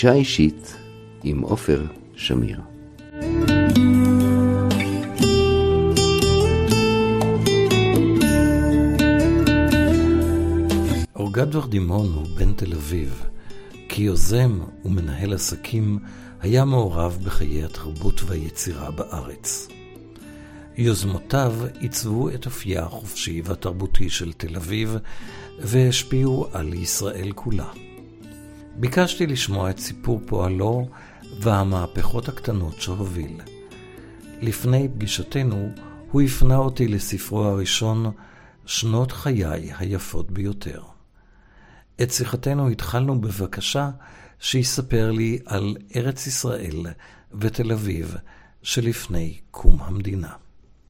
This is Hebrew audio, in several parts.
פגישה אישית עם עופר שמיר. אורגד ורדימון הוא בן תל אביב. כיוזם ומנהל עסקים היה מעורב בחיי התרבות והיצירה בארץ. יוזמותיו עיצבו את אופייה החופשי והתרבותי של תל אביב והשפיעו על ישראל כולה. ביקשתי לשמוע את סיפור פועלו והמהפכות הקטנות שהוביל. לפני פגישתנו הוא הפנה אותי לספרו הראשון, שנות חיי היפות ביותר. את שיחתנו התחלנו בבקשה שיספר לי על ארץ ישראל ותל אביב שלפני קום המדינה.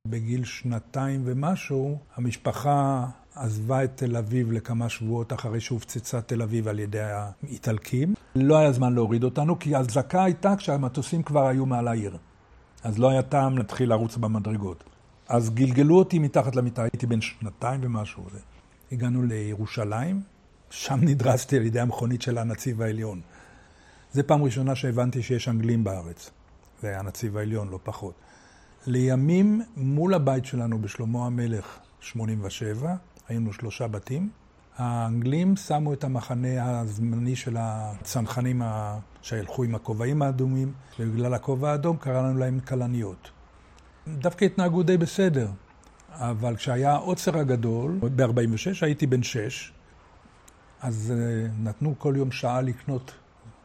בגיל שנתיים ומשהו, המשפחה עזבה את תל אביב לכמה שבועות אחרי שהופצצה תל אביב על ידי האיטלקים. לא היה זמן להוריד אותנו, כי הזעקה הייתה כשהמטוסים כבר היו מעל העיר. אז לא היה טעם להתחיל לרוץ במדרגות. אז גלגלו אותי מתחת למיטה, הייתי בן שנתיים ומשהו. הגענו לירושלים, שם נדרסתי על ידי המכונית של הנציב העליון. זו פעם ראשונה שהבנתי שיש אנגלים בארץ. זה היה הנציב העליון, לא פחות. לימים, מול הבית שלנו בשלמה המלך, 87, היינו שלושה בתים. האנגלים שמו את המחנה הזמני של הצנחנים שהלכו עם הכובעים האדומים, ובגלל הכובע האדום קרא לנו להם כלניות. דווקא התנהגו די בסדר, אבל כשהיה העוצר הגדול, ב-46 הייתי בן שש, אז אה, נתנו כל יום שעה לקנות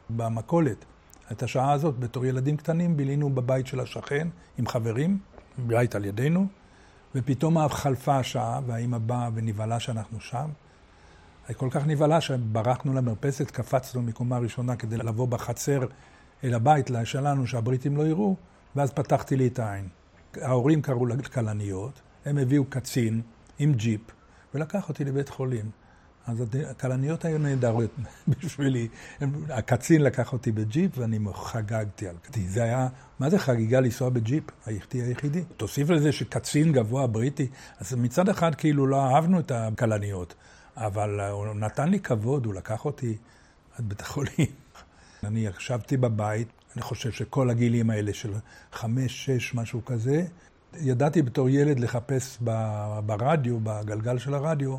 במכולת. את השעה הזאת, בתור ילדים קטנים, בילינו בבית של השכן עם חברים, בית על ידינו, ופתאום חלפה השעה, והאימא באה ונבהלה שאנחנו שם. היא כל כך נבהלה שברחנו למרפסת, קפצנו מקומה ראשונה כדי לבוא בחצר אל הבית שלנו, שהבריטים לא יראו, ואז פתחתי לי את העין. ההורים קראו לכלניות, הם הביאו קצין עם ג'יפ, ולקח אותי לבית חולים. אז הכלניות היו נהדרות בשבילי. הקצין לקח אותי בג'יפ ואני חגגתי על זה. זה היה, מה זה חגיגה לנסוע בג'יפ? הייתי היחידי. תוסיף לזה שקצין גבוה בריטי, אז מצד אחד כאילו לא אהבנו את הכלניות, אבל הוא נתן לי כבוד, הוא לקח אותי עד בית החולים. אני ישבתי בבית, אני חושב שכל הגילים האלה של חמש, שש, משהו כזה, ידעתי בתור ילד לחפש ברדיו, בגלגל של הרדיו,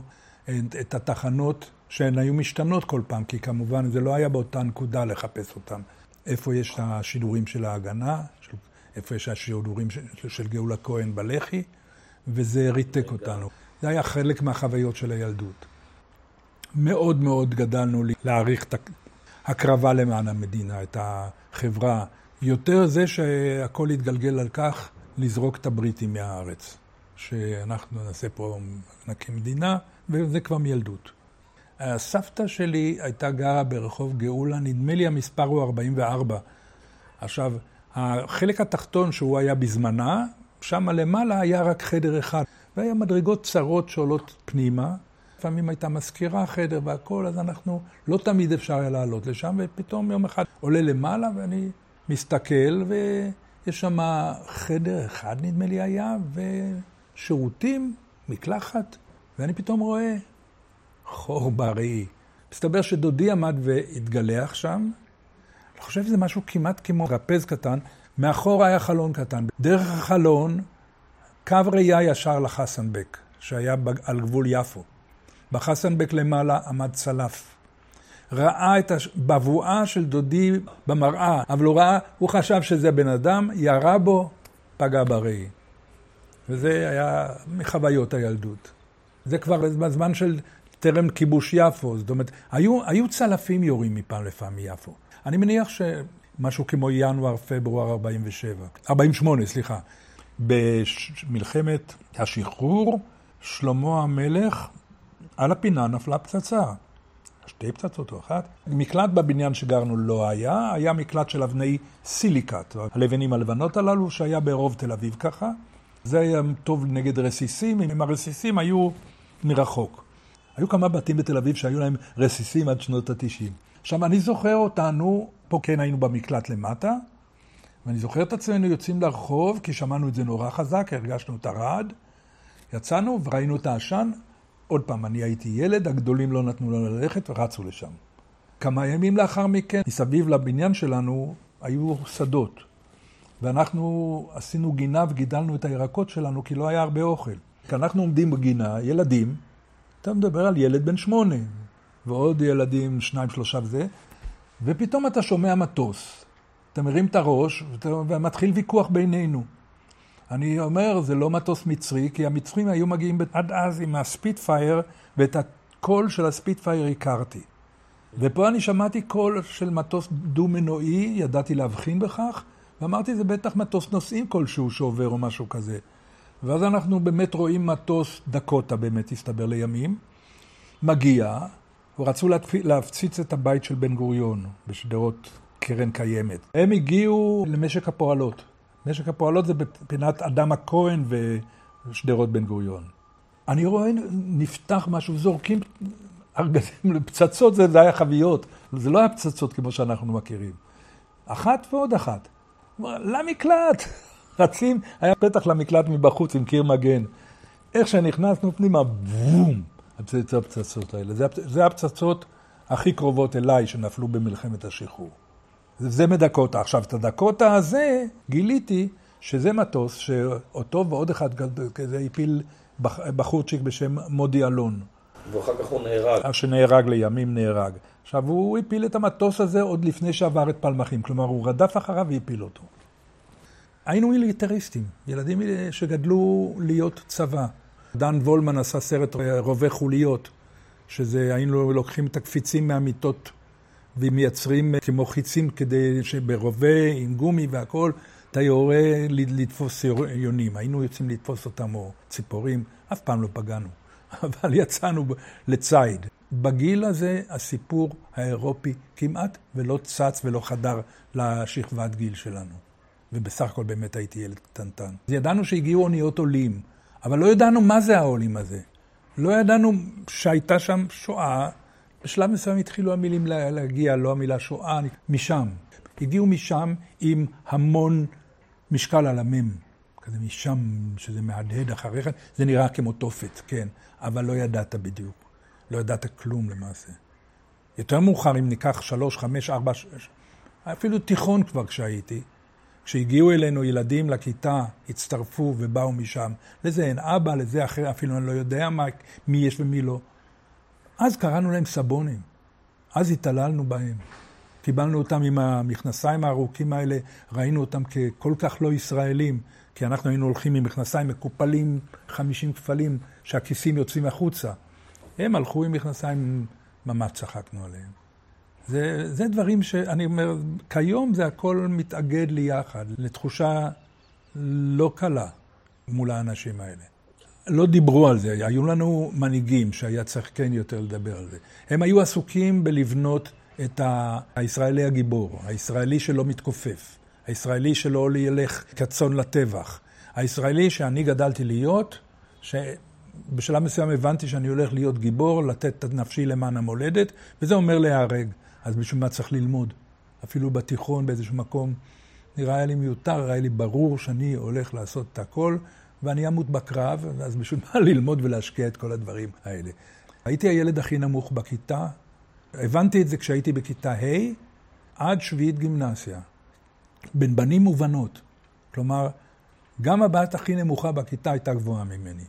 את התחנות שהן היו משתנות כל פעם, כי כמובן זה לא היה באותה נקודה לחפש אותן. איפה יש השידורים של ההגנה, איפה יש השידורים של, של גאולה כהן בלח"י, וזה ריתק אותנו. זה היה חלק מהחוויות של הילדות. מאוד מאוד גדלנו להעריך את הקרבה למען המדינה, את החברה. יותר זה שהכל התגלגל על כך לזרוק את הבריטים מהארץ. שאנחנו נעשה פה, נקים מדינה, וזה כבר מילדות. הסבתא שלי הייתה גרה ברחוב גאולה, נדמה לי המספר הוא 44. עכשיו, החלק התחתון שהוא היה בזמנה, שם למעלה היה רק חדר אחד, והיה מדרגות צרות שעולות פנימה. לפעמים הייתה מזכירה חדר והכול, אז אנחנו, לא תמיד אפשר היה לעלות לשם, ופתאום יום אחד עולה למעלה ואני מסתכל, ויש שם חדר אחד נדמה לי היה, ושירותים, מקלחת, ואני פתאום רואה חור בראי. מסתבר שדודי עמד והתגלח שם. אני חושב שזה משהו כמעט כמו רפז קטן. מאחור היה חלון קטן. דרך החלון, קו ראייה ישר לחסנבק, שהיה על גבול יפו. בחסנבק למעלה עמד צלף. ראה את הבבואה של דודי במראה, אבל הוא ראה, הוא חשב שזה בן אדם, ירה בו, פגע בראי. וזה היה מחוויות הילדות. זה כבר בזמן של טרם כיבוש יפו. זאת אומרת, היו, היו צלפים יורים מפעם לפעם מיפו. אני מניח שמשהו כמו ינואר, פברואר 47, 48, סליחה. במלחמת השחרור, שלמה המלך, על הפינה נפלה פצצה. שתי פצצות או אחת. מקלט בבניין שגרנו לא היה, היה מקלט של אבני סיליקט, הלבנים הלבנות הללו, שהיה ברוב תל אביב ככה. זה היה טוב נגד רסיסים, אם הרסיסים היו מרחוק. היו כמה בתים בתל אביב שהיו להם רסיסים עד שנות התשעים. עכשיו, אני זוכר אותנו, פה כן היינו במקלט למטה, ואני זוכר את עצמנו יוצאים לרחוב, כי שמענו את זה נורא חזק, הרגשנו את הרעד. יצאנו וראינו את העשן. עוד פעם, אני הייתי ילד, הגדולים לא נתנו לנו ללכת ורצו לשם. כמה ימים לאחר מכן, מסביב לבניין שלנו היו שדות. ואנחנו עשינו גינה וגידלנו את הירקות שלנו, כי לא היה הרבה אוכל. כשאנחנו עומדים בגינה, ילדים, אתה מדבר על ילד בן שמונה, ועוד ילדים, שניים, שלושה וזה, ופתאום אתה שומע מטוס. אתה מרים את הראש, ומתחיל ויכוח בינינו. אני אומר, זה לא מטוס מצרי, כי המצרים היו מגיעים עד אז עם הספיטפייר, ואת הקול של הספיטפייר הכרתי. ופה אני שמעתי קול של מטוס דו-מנועי, ידעתי להבחין בכך, ואמרתי, זה בטח מטוס נוסעים כלשהו שעובר או משהו כזה. ואז אנחנו באמת רואים מטוס דקוטה, באמת הסתבר לימים, מגיע, ורצו להפציץ את הבית של בן גוריון בשדרות קרן קיימת. הם הגיעו למשק הפועלות. משק הפועלות זה בפינת אדם הכהן ושדרות בן גוריון. אני רואה, נפתח משהו, זורקים ארגזים לפצצות, זה, היה חביות. זה לא היה פצצות כמו שאנחנו מכירים. אחת ועוד אחת. למקלט. רצים, היה פתח למקלט מבחוץ עם קיר מגן. איך שנכנסנו פנימה, בום, זה הפצצות האלה. זה, זה הפצצות הכי קרובות אליי שנפלו במלחמת השחרור. זה מדקוטה. עכשיו, את הדקוטה הזה גיליתי שזה מטוס שאותו ועוד אחד כזה הפיל בחורצ'יק בשם מודי אלון. ואחר כך הוא נהרג. שנהרג לימים נהרג. עכשיו, הוא הפיל את המטוס הזה עוד לפני שעבר את פלמחים. כלומר, הוא רדף אחריו והפיל אותו. היינו מיליטריסטים, ילדים שגדלו להיות צבא. דן וולמן עשה סרט רובי חוליות, שזה היינו לוקחים את הקפיצים מהמיטות ומייצרים כמו חיצים כדי שברובה עם גומי והכול, אתה יורה לתפוס יונים. היינו יוצאים לתפוס אותם או ציפורים, אף פעם לא פגענו, אבל יצאנו לציד. בגיל הזה הסיפור האירופי כמעט ולא צץ ולא חדר לשכבת גיל שלנו. ובסך הכל באמת הייתי ילד קטנטן. ידענו שהגיעו אוניות עולים, אבל לא ידענו מה זה העולים הזה. לא ידענו שהייתה שם שואה. בשלב מסוים התחילו המילים להגיע, לא המילה שואה, משם. הגיעו משם עם המון משקל על המם. כזה משם, שזה מהדהד אחריך, זה נראה כמו תופת, כן, אבל לא ידעת בדיוק. לא ידעת כלום למעשה. יותר מאוחר, אם ניקח שלוש, חמש, ארבע, אפילו תיכון כבר כשהייתי, כשהגיעו אלינו ילדים לכיתה, הצטרפו ובאו משם. לזה אין אבא, לזה אחר, אפילו אני לא יודע מה, מי יש ומי לא. אז קראנו להם סבונים. אז התעללנו בהם. קיבלנו אותם עם המכנסיים הארוכים האלה, ראינו אותם ככל כך לא ישראלים, כי אנחנו היינו הולכים עם מכנסיים מקופלים, 50 כפלים, שהכיסים יוצאים החוצה. הם הלכו עם מכנסיים, ממש צחקנו עליהם. זה, זה דברים שאני אומר, כיום זה הכל מתאגד לי יחד, לתחושה לא קלה מול האנשים האלה. לא דיברו על זה, היו לנו מנהיגים שהיה צריך כן יותר לדבר על זה. הם היו עסוקים בלבנות את הישראלי הגיבור, הישראלי שלא מתכופף, הישראלי שלא ילך כצאן לטבח, הישראלי שאני גדלתי להיות, שבשלב מסוים הבנתי שאני הולך להיות גיבור, לתת את נפשי למען המולדת, וזה אומר להיהרג. אז בשביל מה צריך ללמוד? אפילו בתיכון באיזשהו מקום נראה לי מיותר, נראה לי ברור שאני הולך לעשות את הכל, ואני אמות בקרב, אז בשביל מה ללמוד ולהשקיע את כל הדברים האלה? הייתי הילד הכי נמוך בכיתה, הבנתי את זה כשהייתי בכיתה ה' עד שביעית גימנסיה, בין בנים ובנות. כלומר, גם הבת הכי נמוכה בכיתה הייתה גבוהה ממני.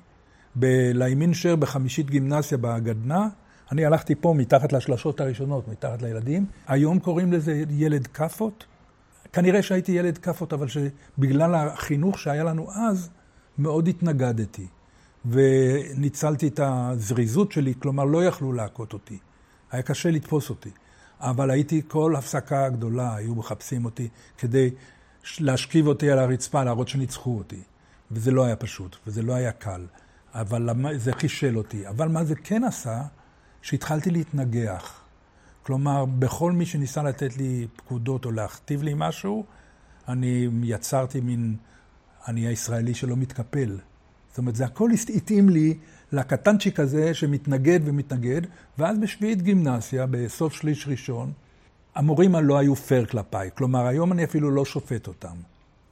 בלימין שר בחמישית גימנסיה בהגדנא, אני הלכתי פה מתחת לשלשות הראשונות, מתחת לילדים. היום קוראים לזה ילד כאפות. כנראה שהייתי ילד כאפות, אבל שבגלל החינוך שהיה לנו אז, מאוד התנגדתי. וניצלתי את הזריזות שלי, כלומר לא יכלו להכות אותי. היה קשה לתפוס אותי. אבל הייתי, כל הפסקה גדולה, היו מחפשים אותי כדי להשכיב אותי על הרצפה, להראות שניצחו אותי. וזה לא היה פשוט, וזה לא היה קל. אבל זה חישל אותי. אבל מה זה כן עשה? שהתחלתי להתנגח. כלומר, בכל מי שניסה לתת לי פקודות או להכתיב לי משהו, אני יצרתי מין, אני הישראלי שלא מתקפל. זאת אומרת, זה הכל התאים לי לקטנצ'יק הזה שמתנגד ומתנגד, ואז בשביעית גימנסיה, בסוף שליש ראשון, המורים הלא היו פייר כלפיי. כלומר, היום אני אפילו לא שופט אותם.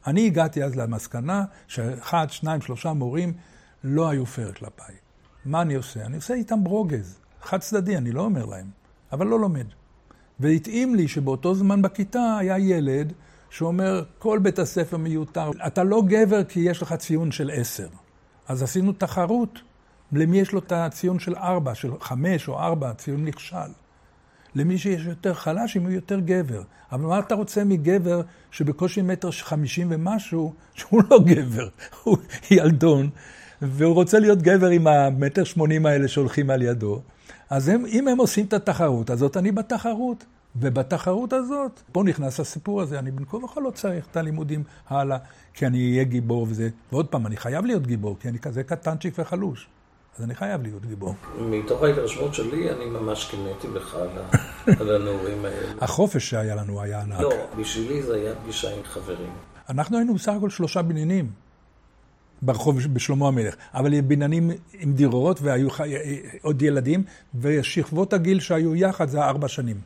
אני הגעתי אז למסקנה שאחד, שניים, שלושה מורים לא היו פייר כלפיי. מה אני עושה? אני עושה איתם ברוגז. חד צדדי, אני לא אומר להם, אבל לא לומד. והתאים לי שבאותו זמן בכיתה היה ילד שאומר, כל בית הספר מיותר, אתה לא גבר כי יש לך ציון של עשר. אז עשינו תחרות למי יש לו את הציון של ארבע, של חמש או ארבע, ציון נכשל. למי שיש יותר חלש, אם הוא יותר גבר. אבל מה אתה רוצה מגבר שבקושי מטר חמישים ומשהו, שהוא לא גבר, הוא ילדון, והוא רוצה להיות גבר עם המטר שמונים האלה שהולכים על ידו. אז הם, אם הם עושים את התחרות הזאת, אני בתחרות. ובתחרות הזאת, פה נכנס הסיפור הזה, אני בין כה וכה לא צריך את הלימודים הלאה, כי אני אהיה גיבור וזה. ועוד פעם, אני חייב להיות גיבור, כי אני כזה קטנצ'יק וחלוש. אז אני חייב להיות גיבור. מתוך ההתרשמות שלי, אני ממש קינאתי בך על הנעורים האלה. החופש שהיה לנו היה ענק. לא, בשבילי זה היה פגישה עם חברים. אנחנו היינו בסך הכל שלושה בניינים ברחוב בשלמה המלך, אבל בניינים עם דירות והיו עוד ילדים, ושכבות הגיל שהיו יחד זה ארבע שנים.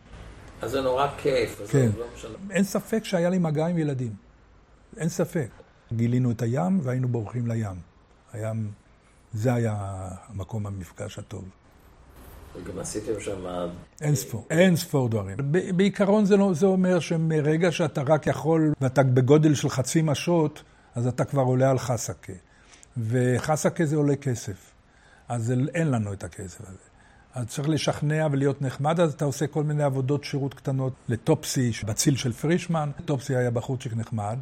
אז זה נורא כיף, אז כן. לא משנה. אין ספק שהיה לי מגע עם ילדים. אין ספק. גילינו את הים והיינו בורחים לים. הים, זה היה מקום המפגש הטוב. וגם עשיתם שם... אין ספור, אין ספור דברים. בעיקרון זה, לא, זה אומר שמרגע שאתה רק יכול, ואתה בגודל של חצי משות, אז אתה כבר עולה על חסקה. וחסקה זה עולה כסף. אז אין לנו את הכסף הזה. אז צריך לשכנע ולהיות נחמד, אז אתה עושה כל מיני עבודות שירות קטנות לטופסי, בציל של פרישמן. טופסי היה בחורצ'יק נחמד,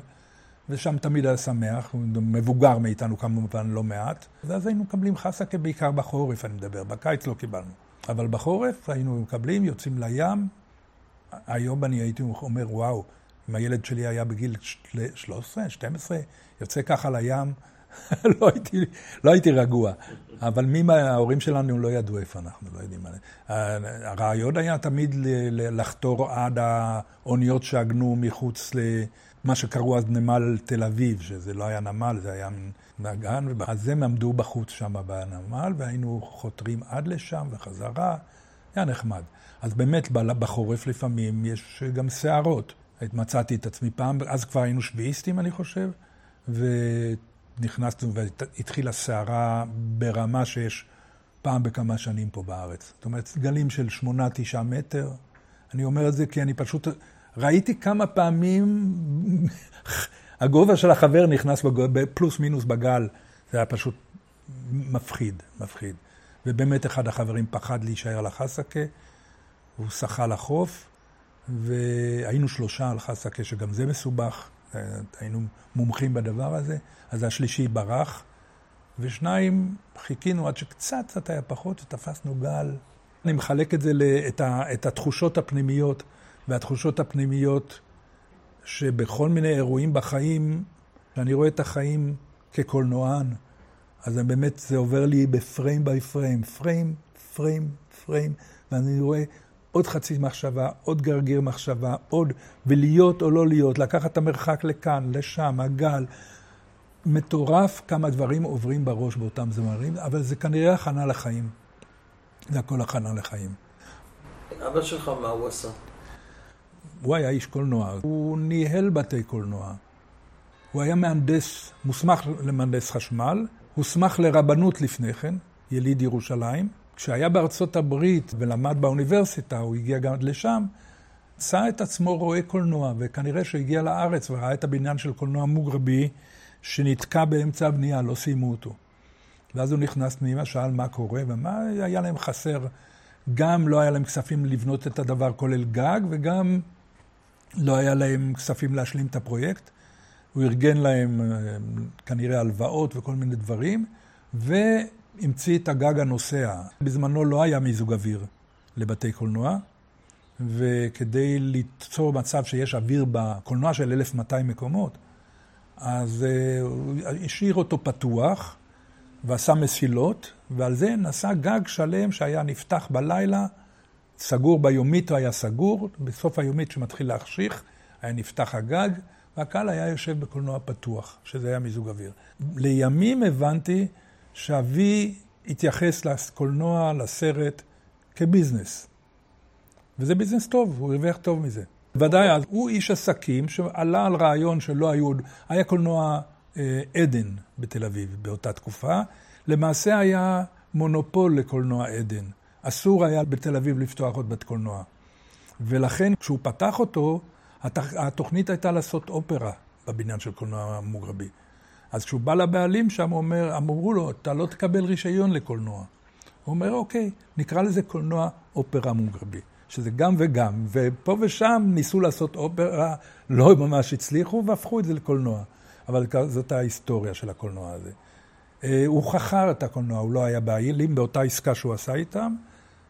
ושם תמיד היה שמח, הוא מבוגר מאיתנו כמובן לא מעט. ואז היינו מקבלים חסקה בעיקר בחורף, אני מדבר, בקיץ לא קיבלנו. אבל בחורף היינו מקבלים, יוצאים לים. היום אני הייתי אומר, וואו, אם הילד שלי היה בגיל 13, 12, יוצא ככה לים, לא, הייתי, לא הייתי רגוע. אבל מי מההורים שלנו לא ידעו איפה אנחנו, לא יודעים. הרעיון היה תמיד לחתור עד האוניות שעגנו מחוץ למה שקראו אז נמל תל אביב, שזה לא היה נמל, זה היה נגן, אז הם עמדו בחוץ שם בנמל, והיינו חותרים עד לשם וחזרה, היה נחמד. אז באמת בחורף לפעמים יש גם סערות. מצאתי את עצמי פעם, אז כבר היינו שביעיסטים, אני חושב, ונכנסנו והתחילה סערה ברמה שיש פעם בכמה שנים פה בארץ. זאת אומרת, גלים של שמונה, תשעה מטר. אני אומר את זה כי אני פשוט ראיתי כמה פעמים הגובה של החבר נכנס בגול, פלוס מינוס בגל. זה היה פשוט מפחיד, מפחיד. ובאמת אחד החברים פחד להישאר על החסקה, הוא שחה לחוף, והיינו שלושה על חסקה, שגם זה מסובך, היינו מומחים בדבר הזה, אז השלישי ברח, ושניים חיכינו עד שקצת קצת היה פחות, ותפסנו גל. אני מחלק את זה, את, את התחושות הפנימיות, והתחושות הפנימיות שבכל מיני אירועים בחיים, שאני רואה את החיים כקולנוען, אז באמת זה עובר לי בפריים ביי פריים, פריים, פריים, פריים, ואני רואה עוד חצי מחשבה, עוד גרגיר מחשבה, עוד, ולהיות או לא להיות, לקחת את המרחק לכאן, לשם, הגל. מטורף כמה דברים עוברים בראש באותם זמרים, אבל זה כנראה הכנה לחיים. זה הכל הכנה לחיים. אבא שלך, מה הוא עשה? הוא היה איש קולנוע, הוא ניהל בתי קולנוע. הוא היה מהנדס, מוסמך למהנדס חשמל, הוסמך לרבנות לפני כן, יליד ירושלים. כשהיה בארצות הברית ולמד באוניברסיטה, הוא הגיע גם עד לשם, מצא את עצמו רואה קולנוע, וכנראה שהגיע לארץ וראה את הבניין של קולנוע מוגרבי, שנתקע באמצע הבנייה, לא סיימו אותו. ואז הוא נכנס פנימה, שאל מה קורה, ומה היה להם חסר. גם לא היה להם כספים לבנות את הדבר כולל גג, וגם לא היה להם כספים להשלים את הפרויקט. הוא ארגן להם אה, כנראה הלוואות וכל מיני דברים, והמציא את הגג הנוסע. בזמנו לא היה מיזוג אוויר לבתי קולנוע, וכדי ליצור מצב שיש אוויר בקולנוע של 1,200 מקומות, אז אה, השאיר אותו פתוח ועשה מסילות, ועל זה נסע גג שלם שהיה נפתח בלילה, סגור ביומית הוא היה סגור, בסוף היומית שמתחיל להחשיך, היה נפתח הגג, והקהל היה יושב בקולנוע פתוח, שזה היה מיזוג אוויר. לימים הבנתי שאבי התייחס לקולנוע, לסרט, כביזנס. וזה ביזנס טוב, הוא הרוויח טוב מזה. ודאי, הוא איש עסקים שעלה על רעיון שלא היו עוד, היה קולנוע אה, עדן בתל אביב באותה תקופה. למעשה היה מונופול לקולנוע עדן. אסור היה בתל אביב לפתוח עוד בית קולנוע. ולכן כשהוא פתח אותו, התוכנית הייתה לעשות אופרה בבניין של קולנוע מוגרבי. אז כשהוא בא לבעלים שם, אומר, אמרו לו, אתה לא תקבל רישיון לקולנוע. הוא אומר, אוקיי, נקרא לזה קולנוע אופרה מוגרבי, שזה גם וגם, ופה ושם ניסו לעשות אופרה, לא ממש הצליחו, והפכו את זה לקולנוע. אבל זאת ההיסטוריה של הקולנוע הזה. אה, הוא חכר את הקולנוע, הוא לא היה בעילים באותה עסקה שהוא עשה איתם,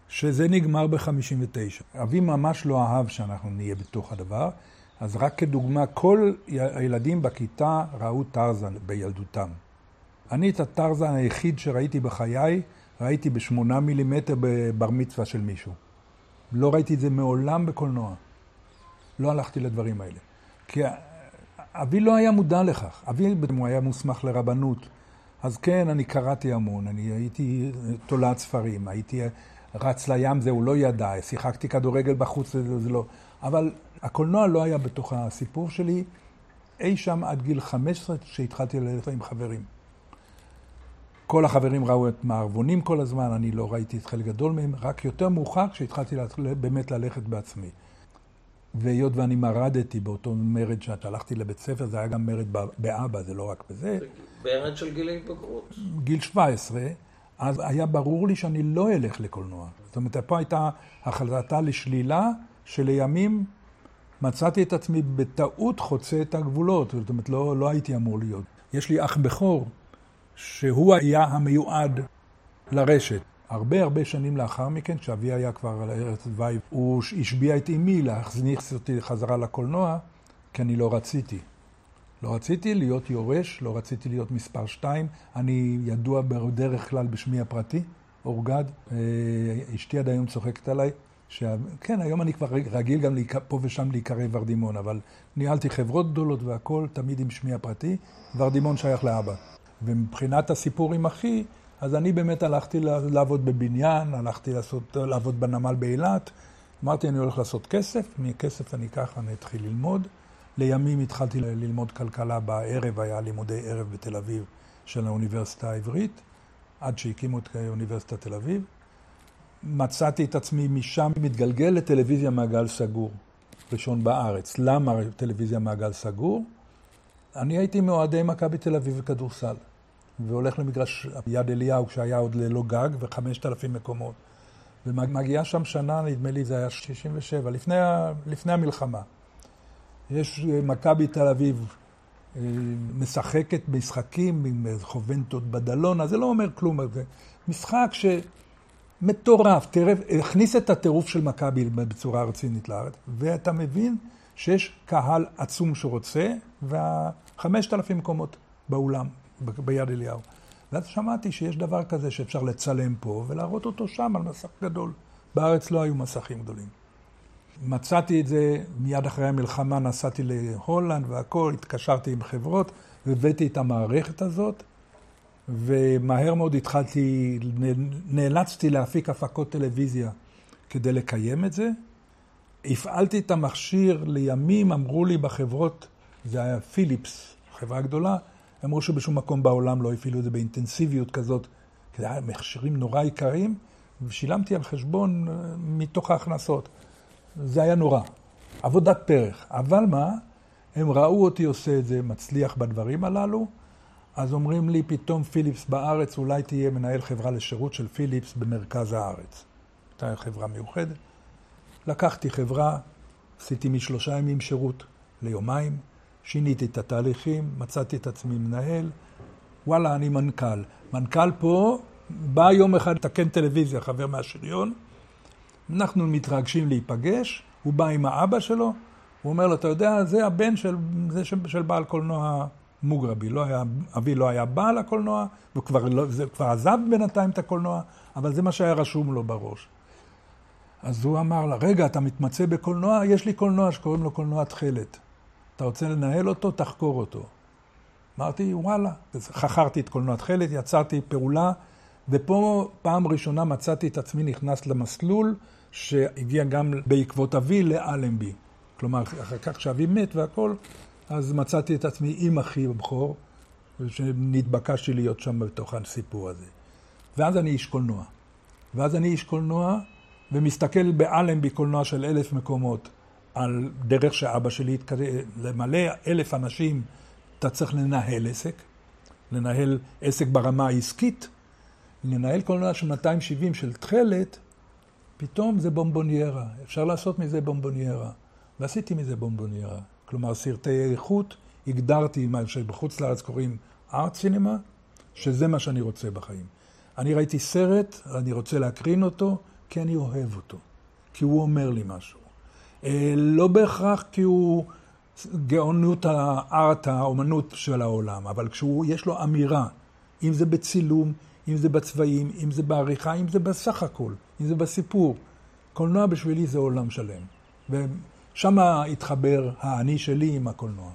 שזה נגמר ב-59. אבי ממש לא אהב שאנחנו נהיה בתוך הדבר, אז רק כדוגמה, כל הילדים בכיתה ראו טרזן בילדותם. אני את הטרזן היחיד שראיתי בחיי, ראיתי בשמונה מילימטר בבר מצווה של מישהו. לא ראיתי את זה מעולם בקולנוע. לא הלכתי לדברים האלה. כי אבי לא היה מודע לכך. אבי הוא היה מוסמך לרבנות. אז כן, אני קראתי המון, אני הייתי תולעת ספרים, הייתי רץ לים, זה הוא לא ידע, שיחקתי כדורגל בחוץ, זה, לא. אבל הקולנוע לא היה בתוך הסיפור שלי אי שם עד גיל 15, כשהתחלתי ללכת עם חברים. כל החברים ראו את מערבונים כל הזמן, אני לא ראיתי את חלק גדול מהם, רק יותר מאוחר כשהתחלתי באמת ללכת בעצמי. והיות ואני מרדתי באותו מרד שאת הלכתי לבית ספר, זה היה גם מרד באבא, זה לא רק בזה. מרד של גיל התבגרות. גיל 17, אז היה ברור לי שאני לא אלך לקולנוע. זאת אומרת, פה הייתה החלטה לשלילה, שלימים מצאתי את עצמי בטעות חוצה את הגבולות. זאת אומרת, לא, לא הייתי אמור להיות. יש לי אח בכור, שהוא היה המיועד לרשת. הרבה הרבה שנים לאחר מכן, כשאבי היה כבר על ארץ דווי, הוא השביע את אמי להכניס אותי חזרה לקולנוע, כי אני לא רציתי. לא רציתי להיות יורש, לא רציתי להיות מספר שתיים. אני ידוע בדרך כלל בשמי הפרטי, אורגד. אה, אשתי עד היום צוחקת עליי. ש... כן, היום אני כבר רגיל גם פה ושם להיקרא ורדימון, אבל ניהלתי חברות גדולות והכול, תמיד עם שמי הפרטי. ורדימון שייך לאבא. ומבחינת הסיפור עם אחי, אז אני באמת הלכתי לעבוד בבניין, הלכתי לעשות, לעבוד בנמל באילת. אמרתי, אני הולך לעשות כסף, מכסף אני ככה, אני אתחיל ללמוד. לימים התחלתי ללמוד כלכלה בערב, היה לימודי ערב בתל אביב של האוניברסיטה העברית, עד שהקימו את אוניברסיטת תל אביב. מצאתי את עצמי משם מתגלגל לטלוויזיה מעגל סגור, ראשון בארץ. למה טלוויזיה מעגל סגור? אני הייתי מאוהדי מכבי תל אביב וכדורסל. והולך למגרש יד אליהו, כשהיה עוד ללא גג, וחמשת אלפים מקומות. ומגיעה שם שנה, נדמה לי זה היה 67, לפני, לפני המלחמה. יש אה, מכבי תל אביב אה, משחקת משחקים עם חובנטות בדלונה, זה לא אומר כלום. זה משחק שמטורף, תראה, הכניס את הטירוף של מכבי בצורה רצינית לארץ, ואתה מבין שיש קהל עצום שרוצה, והחמשת אלפים מקומות באולם. ביד אליהו. ואז שמעתי שיש דבר כזה שאפשר לצלם פה ולהראות אותו שם על מסך גדול. בארץ לא היו מסכים גדולים. מצאתי את זה מיד אחרי המלחמה, נסעתי להולנד והכול, התקשרתי עם חברות, והבאתי את המערכת הזאת, ומהר מאוד התחלתי, נאלצתי להפיק הפקות טלוויזיה כדי לקיים את זה. הפעלתי את המכשיר לימים, אמרו לי בחברות, זה היה פיליפס, חברה גדולה, אמרו שבשום מקום בעולם לא הפעילו את זה באינטנסיביות כזאת, כי זה היה מכשירים נורא יקרים, ושילמתי על חשבון אה, מתוך ההכנסות. זה היה נורא. עבודת פרח. אבל מה? הם ראו אותי עושה את זה, מצליח בדברים הללו, אז אומרים לי פתאום פיליפס בארץ, אולי תהיה מנהל חברה לשירות של פיליפס במרכז הארץ. הייתה חברה מיוחדת. לקחתי חברה, עשיתי משלושה ימים שירות ליומיים, שיניתי את התהליכים, מצאתי את עצמי מנהל, וואלה, אני מנכ"ל. מנכ"ל פה בא יום אחד לתקן טלוויזיה, חבר מהשריון, אנחנו מתרגשים להיפגש, הוא בא עם האבא שלו, הוא אומר לו, אתה יודע, זה הבן של, זה של בעל קולנוע מוגרבי. לא היה, אבי לא היה בעל הקולנוע, הוא כבר, לא, זה, כבר עזב בינתיים את הקולנוע, אבל זה מה שהיה רשום לו בראש. אז הוא אמר לה, רגע, אתה מתמצא בקולנוע? יש לי קולנוע שקוראים לו קולנוע תכלת. אתה רוצה לנהל אותו, תחקור אותו. אמרתי, וואלה. חכרתי את קולנוע תכלת, יצרתי פעולה, ופה פעם ראשונה מצאתי את עצמי נכנס למסלול שהגיע גם בעקבות אבי לאלנבי. כלומר, אחר כך כשאבי מת והכל, אז מצאתי את עצמי עם אחי הבכור, ושנתבקשתי להיות שם בתוך הסיפור הזה. ואז אני איש קולנוע. ואז אני איש קולנוע ומסתכל באלנבי קולנוע של אלף מקומות על דרך שאבא שלי התקדם, למלא אלף אנשים, אתה צריך לנהל עסק, לנהל עסק ברמה העסקית, לנהל קולנוע של 270 של תכלת, פתאום זה בומבוניירה, אפשר לעשות מזה בומבוניירה. ועשיתי מזה בומבוניירה. כלומר, סרטי איכות, הגדרתי מה שבחוץ לארץ קוראים ארט סינמה, שזה מה שאני רוצה בחיים. אני ראיתי סרט, אני רוצה להקרין אותו, כי אני אוהב אותו. כי הוא אומר לי משהו. אה, לא בהכרח כי הוא גאונות הארט, האומנות של העולם, אבל כשיש לו אמירה, אם זה בצילום, אם זה בצבעים, אם זה בעריכה, אם זה בסך הכל, אם זה בסיפור. קולנוע בשבילי זה עולם שלם. ושם התחבר האני שלי עם הקולנוע.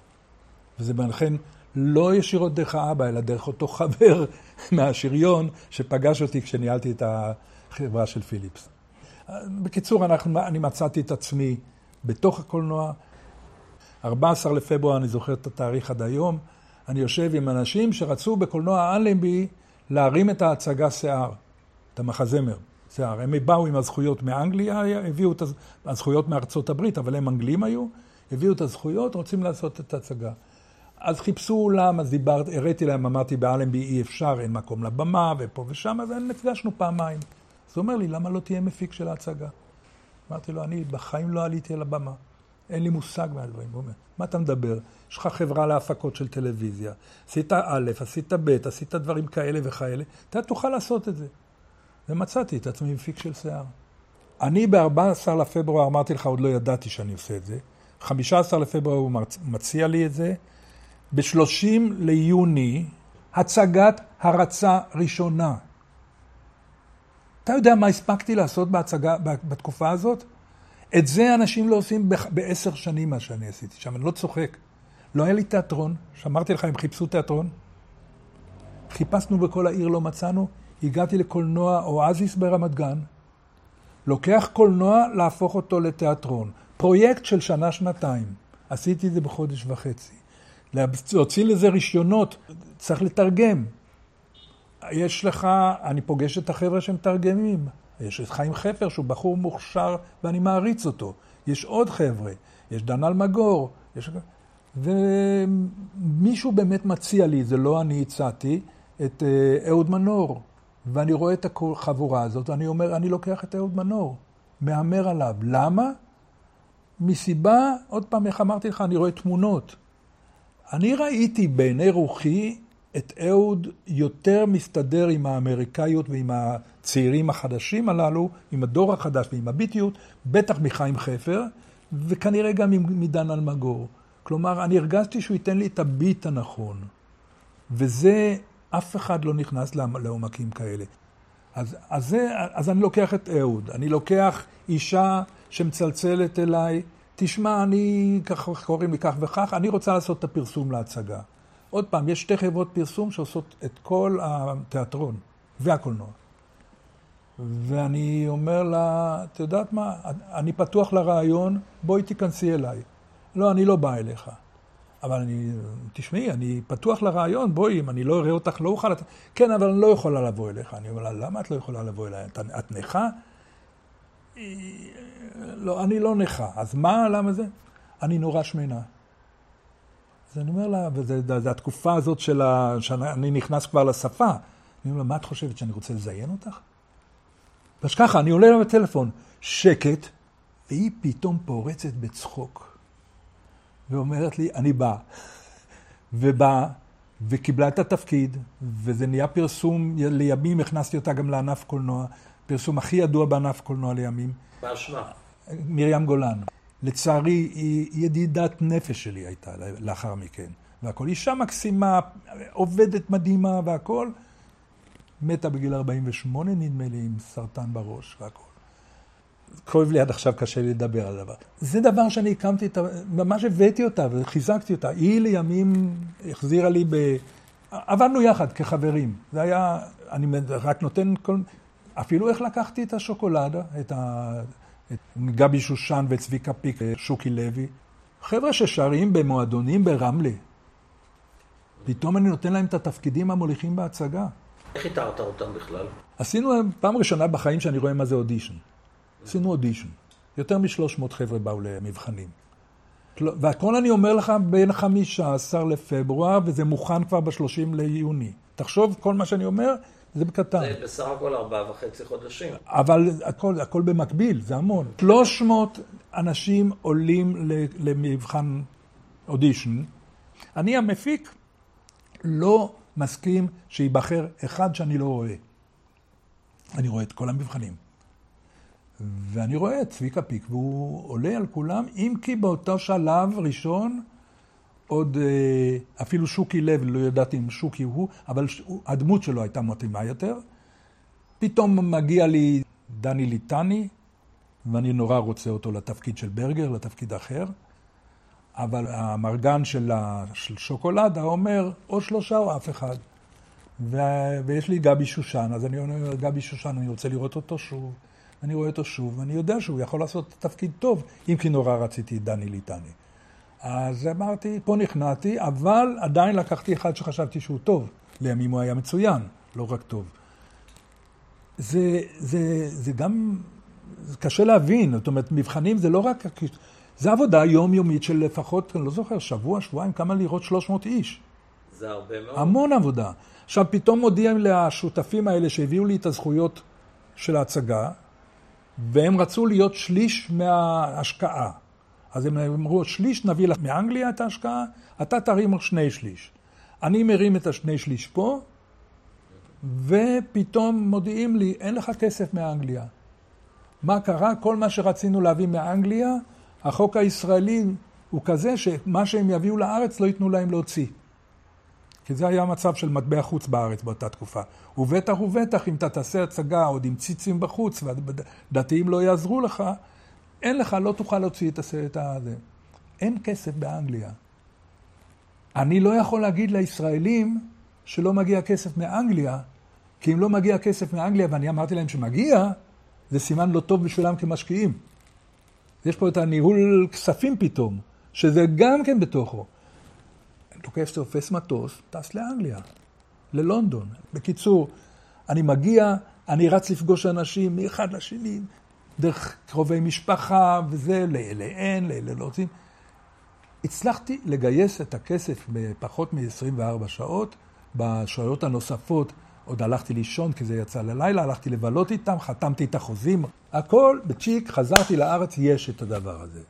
וזה לכן לא ישירות דרך האבא, אלא דרך אותו חבר מהשריון שפגש אותי כשניהלתי את החברה של פיליפס. בקיצור, אנחנו, אני מצאתי את עצמי בתוך הקולנוע. 14 לפברואר, אני זוכר את התאריך עד היום, אני יושב עם אנשים שרצו בקולנוע אלנבי להרים את ההצגה שיער, את המחזמר, שיער. הם באו עם הזכויות מאנגליה, הביאו את הזכויות מארצות הברית, אבל הם אנגלים היו, הביאו את הזכויות, רוצים לעשות את ההצגה. אז חיפשו אולם, אז דיברת, הראיתי להם, אמרתי באלנבי אי אפשר, אין מקום לבמה, ופה ושם, אז נפגשנו פעמיים. אז הוא אומר לי, למה לא תהיה מפיק של ההצגה? אמרתי לו, אני בחיים לא עליתי על הבמה. אין לי מושג מהדברים. הוא אומר, מה אתה מדבר? יש לך חברה להפקות של טלוויזיה. עשית א', עשית ב', עשית דברים כאלה וכאלה, אתה תוכל לעשות את זה. ומצאתי את עצמי מפיק של שיער. אני ב-14 לפברואר, אמרתי לך, עוד לא ידעתי שאני עושה את זה. 15 לפברואר הוא מציע לי את זה. ב-30 ליוני, הצגת הרצה ראשונה. אתה יודע מה הספקתי לעשות בהצגה, בתקופה הזאת? את זה אנשים לא עושים בעשר שנים מה שאני עשיתי שם, אני לא צוחק. לא היה לי תיאטרון, שאמרתי לך, הם חיפשו תיאטרון. חיפשנו בכל העיר, לא מצאנו. הגעתי לקולנוע אואזיס ברמת גן, לוקח קולנוע להפוך אותו לתיאטרון. פרויקט של שנה-שנתיים. עשיתי את זה בחודש וחצי. להוציא לזה רישיונות, צריך לתרגם. יש לך, אני פוגש את החבר'ה שמתרגמים. יש את חיים חפר, שהוא בחור מוכשר ואני מעריץ אותו. יש עוד חבר'ה, יש דן אלמגור, יש... ומישהו באמת מציע לי, זה לא אני הצעתי, את אה, אהוד מנור. ואני רואה את החבורה הזאת, ואני אומר, אני לוקח את אהוד מנור, מהמר עליו. למה? מסיבה, עוד פעם, איך אמרתי לך, אני רואה תמונות. אני ראיתי בעיני רוחי את אהוד יותר מסתדר עם האמריקאיות ועם הצעירים החדשים הללו, עם הדור החדש ועם הביטיות, בטח מחיים חפר, וכנראה גם מדן אלמגור. כלומר, אני הרגשתי שהוא ייתן לי את הביט הנכון. וזה, אף אחד לא נכנס לעומקים כאלה. אז, אז, זה, אז אני לוקח את אהוד, אני לוקח אישה שמצלצלת אליי, תשמע, אני, ככה קוראים לי כך וכך, אני רוצה לעשות את הפרסום להצגה. עוד פעם, יש שתי חברות פרסום שעושות את כל התיאטרון והקולנוע. ואני אומר לה, את יודעת מה, אני פתוח לרעיון, בואי תיכנסי אליי. לא, אני לא בא אליך. אבל אני, תשמעי, אני פתוח לרעיון, בואי, אם אני לא אראה אותך, לא אוכל... כן, אבל אני לא יכולה לבוא אליך. אני אומר לה, למה את לא יכולה לבוא אליי? את, את נכה? לא, אני לא נכה. אז מה, למה זה? אני נורא שמנה. אז אני אומר לה, וזו התקופה הזאת של ה... שאני נכנס כבר לשפה. אני אומר לה, מה את חושבת, שאני רוצה לזיין אותך? אז ככה, אני עולה לה בטלפון, שקט, והיא פתאום פורצת בצחוק. ואומרת לי, אני באה. ובאה, וקיבלה את התפקיד, וזה נהיה פרסום, לימים הכנסתי אותה גם לענף קולנוע, פרסום הכי ידוע בענף קולנוע לימים. מה שמה? מרים גולן. לצערי, היא ידידת נפש שלי הייתה לאחר מכן. והכל. אישה מקסימה, עובדת מדהימה והכל. מתה בגיל 48, נדמה לי, עם סרטן בראש והכל. כואב לי עד עכשיו, קשה לי לדבר על הדבר. זה דבר שאני הקמתי, את. ממש הבאתי אותה וחיזקתי אותה. היא לימים החזירה לי ב... עבדנו יחד כחברים. זה היה, אני רק נותן כל... אפילו איך לקחתי את השוקולדה, את ה... את גבי שושן וצביקה פיק, שוקי לוי, חבר'ה ששרים במועדונים ברמלה. פתאום אני נותן להם את התפקידים המוליכים בהצגה. איך איתרת אותם בכלל? עשינו פעם ראשונה בחיים שאני רואה מה זה אודישן. עשינו אודישן. יותר מ-300 חבר'ה באו למבחנים. והכל אני אומר לך בין 15 לפברואר, וזה מוכן כבר ב-30 ליוני. תחשוב, כל מה שאני אומר, זה בקטן. זה בסך הכל ארבעה וחצי חודשים. אבל הכל, הכל במקביל, זה המון. 300 אנשים עולים למבחן אודישן. אני המפיק לא מסכים שייבחר אחד שאני לא רואה. אני רואה את כל המבחנים. ואני רואה את צביקה פיק, והוא עולה על כולם, אם כי באותו שלב ראשון, עוד אה, אפילו שוקי לב, לא ידעתי אם שוקי הוא, אבל הדמות שלו הייתה מתאימה יותר. פתאום מגיע לי דני ליטני, ואני נורא רוצה אותו לתפקיד של ברגר, לתפקיד אחר. אבל המרגן של, שוקולדה אומר, או שלושה או אף אחד. ו... ויש לי גבי שושן, אז אני אומר, גבי שושן, אני רוצה לראות אותו שוב. אני רואה אותו שוב, ואני יודע שהוא יכול לעשות תפקיד טוב, אם כי נורא רציתי את דני ליטני. אז אמרתי, פה נכנעתי, אבל עדיין לקחתי אחד שחשבתי שהוא טוב. לימים הוא היה מצוין, לא רק טוב. זה, זה, זה גם, זה קשה להבין, זאת אומרת, מבחנים זה לא רק, זה עבודה יומיומית של לפחות, אני לא זוכר, שבוע, שבועיים, כמה לראות 300 איש. זה הרבה מאוד. המון עבודה. עכשיו, פתאום מודיעים לשותפים האלה שהביאו לי את הזכויות של ההצגה, והם רצו להיות שליש מההשקעה. אז הם אמרו, שליש נביא לך מאנגליה את ההשקעה, אתה תרים שני שליש. אני מרים את השני שליש פה, ופתאום מודיעים לי, אין לך כסף מאנגליה. מה קרה? כל מה שרצינו להביא מאנגליה, החוק הישראלי הוא כזה שמה שהם יביאו לארץ לא ייתנו להם להוציא. כי זה היה המצב של מטבע חוץ בארץ באותה תקופה. ובטח ובטח אם אתה תעשה הצגה עוד עם ציצים בחוץ והדתיים לא יעזרו לך, אין לך, לא תוכל להוציא את הסרט הזה. אין כסף באנגליה. אני לא יכול להגיד לישראלים שלא מגיע כסף מאנגליה, כי אם לא מגיע כסף מאנגליה, ואני אמרתי להם שמגיע, זה סימן לא טוב בשבילם כמשקיעים. יש פה את הניהול כספים פתאום, שזה גם כן בתוכו. תוקף תופס מטוס, טס לאנגליה, ללונדון. בקיצור, אני מגיע, אני רץ לפגוש אנשים מאחד לשני, דרך קרובי משפחה וזה, לאלה לאלה לא רוצים. הצלחתי לגייס את הכסף בפחות מ-24 שעות. בשעות הנוספות עוד הלכתי לישון כי זה יצא ללילה, הלכתי לבלות איתם, חתמתי את החוזים, הכל בצ'יק, חזרתי לארץ, יש את הדבר הזה.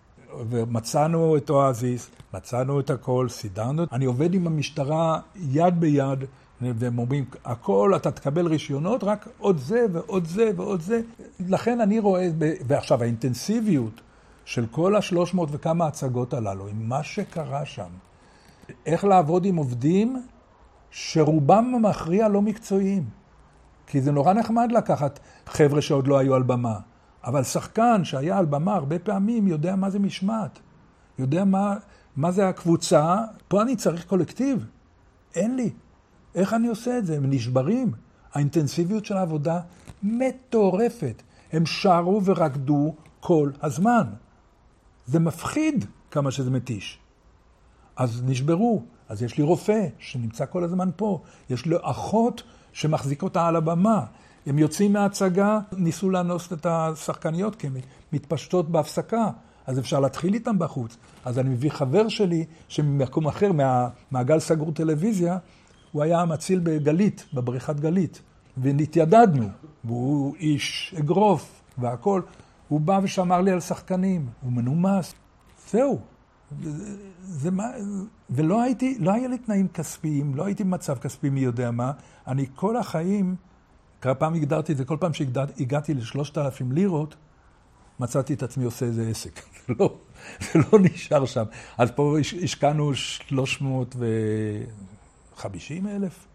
ומצאנו את אואזיס, מצאנו את הכל, סידרנו. אני עובד עם המשטרה יד ביד, והם אומרים, הכל, אתה תקבל רישיונות, רק עוד זה ועוד זה ועוד זה. לכן אני רואה, ועכשיו האינטנסיביות של כל השלוש מאות וכמה הצגות הללו, עם מה שקרה שם, איך לעבוד עם עובדים שרובם המכריע לא מקצועיים. כי זה נורא נחמד לקחת חבר'ה שעוד לא היו על במה. אבל שחקן שהיה על במה הרבה פעמים יודע מה זה משמעת. יודע מה, מה זה הקבוצה. פה אני צריך קולקטיב. אין לי. איך אני עושה את זה? הם נשברים. האינטנסיביות של העבודה מטורפת. הם שרו ורקדו כל הזמן. זה מפחיד כמה שזה מתיש. אז נשברו. אז יש לי רופא שנמצא כל הזמן פה. יש לי אחות שמחזיק אותה על הבמה. הם יוצאים מההצגה, ניסו לאנוס את השחקניות כי הן מתפשטות בהפסקה, אז אפשר להתחיל איתם בחוץ. אז אני מביא חבר שלי, שממקום אחר, מהמעגל סגור טלוויזיה, הוא היה המציל בגלית, בבריכת גלית, ונתיידדנו, והוא איש אגרוף והכול. הוא בא ושמר לי על שחקנים, הוא מנומס. זהו. זה, זה מה, ולא הייתי, לא היה לי תנאים כספיים, לא הייתי במצב כספי מי יודע מה. אני כל החיים... כמה פעם הגדרתי את זה, כל פעם שהגעתי לשלושת אלפים לירות, מצאתי את עצמי עושה איזה עסק. זה לא, זה לא נשאר שם. אז פה השקענו 350 אלף,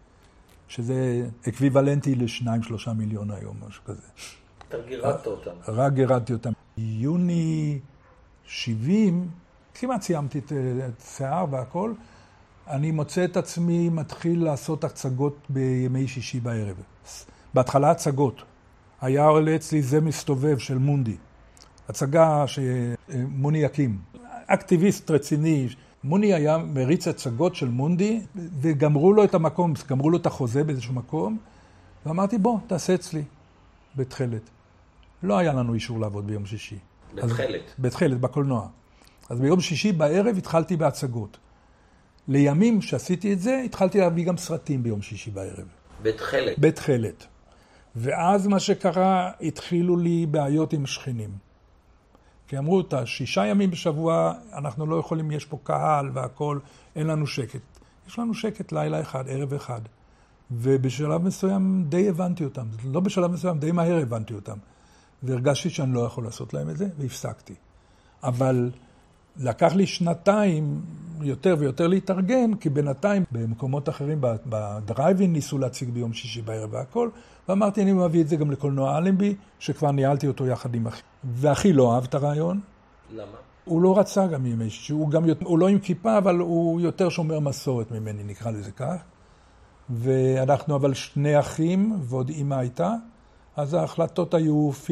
שזה אקוויוולנטי לשניים, שלושה מיליון היום, משהו כזה. אתה גירדת אותם. רק גירדתי אותם. יוני 70, כמעט סיימתי את, את שיער והכל, אני מוצא את עצמי מתחיל לעשות הצגות בימי שישי בערב. בהתחלה הצגות. היה עולה אצלי זה מסתובב של מונדי. הצגה שמוני יקים. אקטיביסט רציני. מוני היה מריץ הצגות של מונדי, וגמרו לו את המקום, גמרו לו את החוזה באיזשהו מקום, ואמרתי, בוא, תעשה אצלי, בתכלת. לא היה לנו אישור לעבוד ביום שישי. בתכלת. בתכלת, בקולנוע. אז ביום שישי בערב התחלתי בהצגות. לימים שעשיתי את זה, התחלתי להביא גם סרטים ביום שישי בערב. בתכלת. בתכלת. ואז מה שקרה, התחילו לי בעיות עם שכנים. כי אמרו אותה, שישה ימים בשבוע אנחנו לא יכולים, יש פה קהל והכול, אין לנו שקט. יש לנו שקט לילה אחד, ערב אחד. ובשלב מסוים די הבנתי אותם. לא בשלב מסוים, די מהר הבנתי אותם. והרגשתי שאני לא יכול לעשות להם את זה, והפסקתי. אבל לקח לי שנתיים יותר ויותר להתארגן, כי בינתיים במקומות אחרים, בדרייבין ניסו להציג ביום שישי בערב והכל, ואמרתי, אני מביא את זה גם לקולנוע אלנבי, שכבר ניהלתי אותו יחד עם אחי. ואחי לא אהב את הרעיון. למה? הוא לא רצה גם ימי שישי, הוא גם, הוא לא עם כיפה, אבל הוא יותר שומר מסורת ממני, נקרא לזה כך. ואנחנו אבל שני אחים, ועוד אימא הייתה, אז ההחלטות היו 50-50,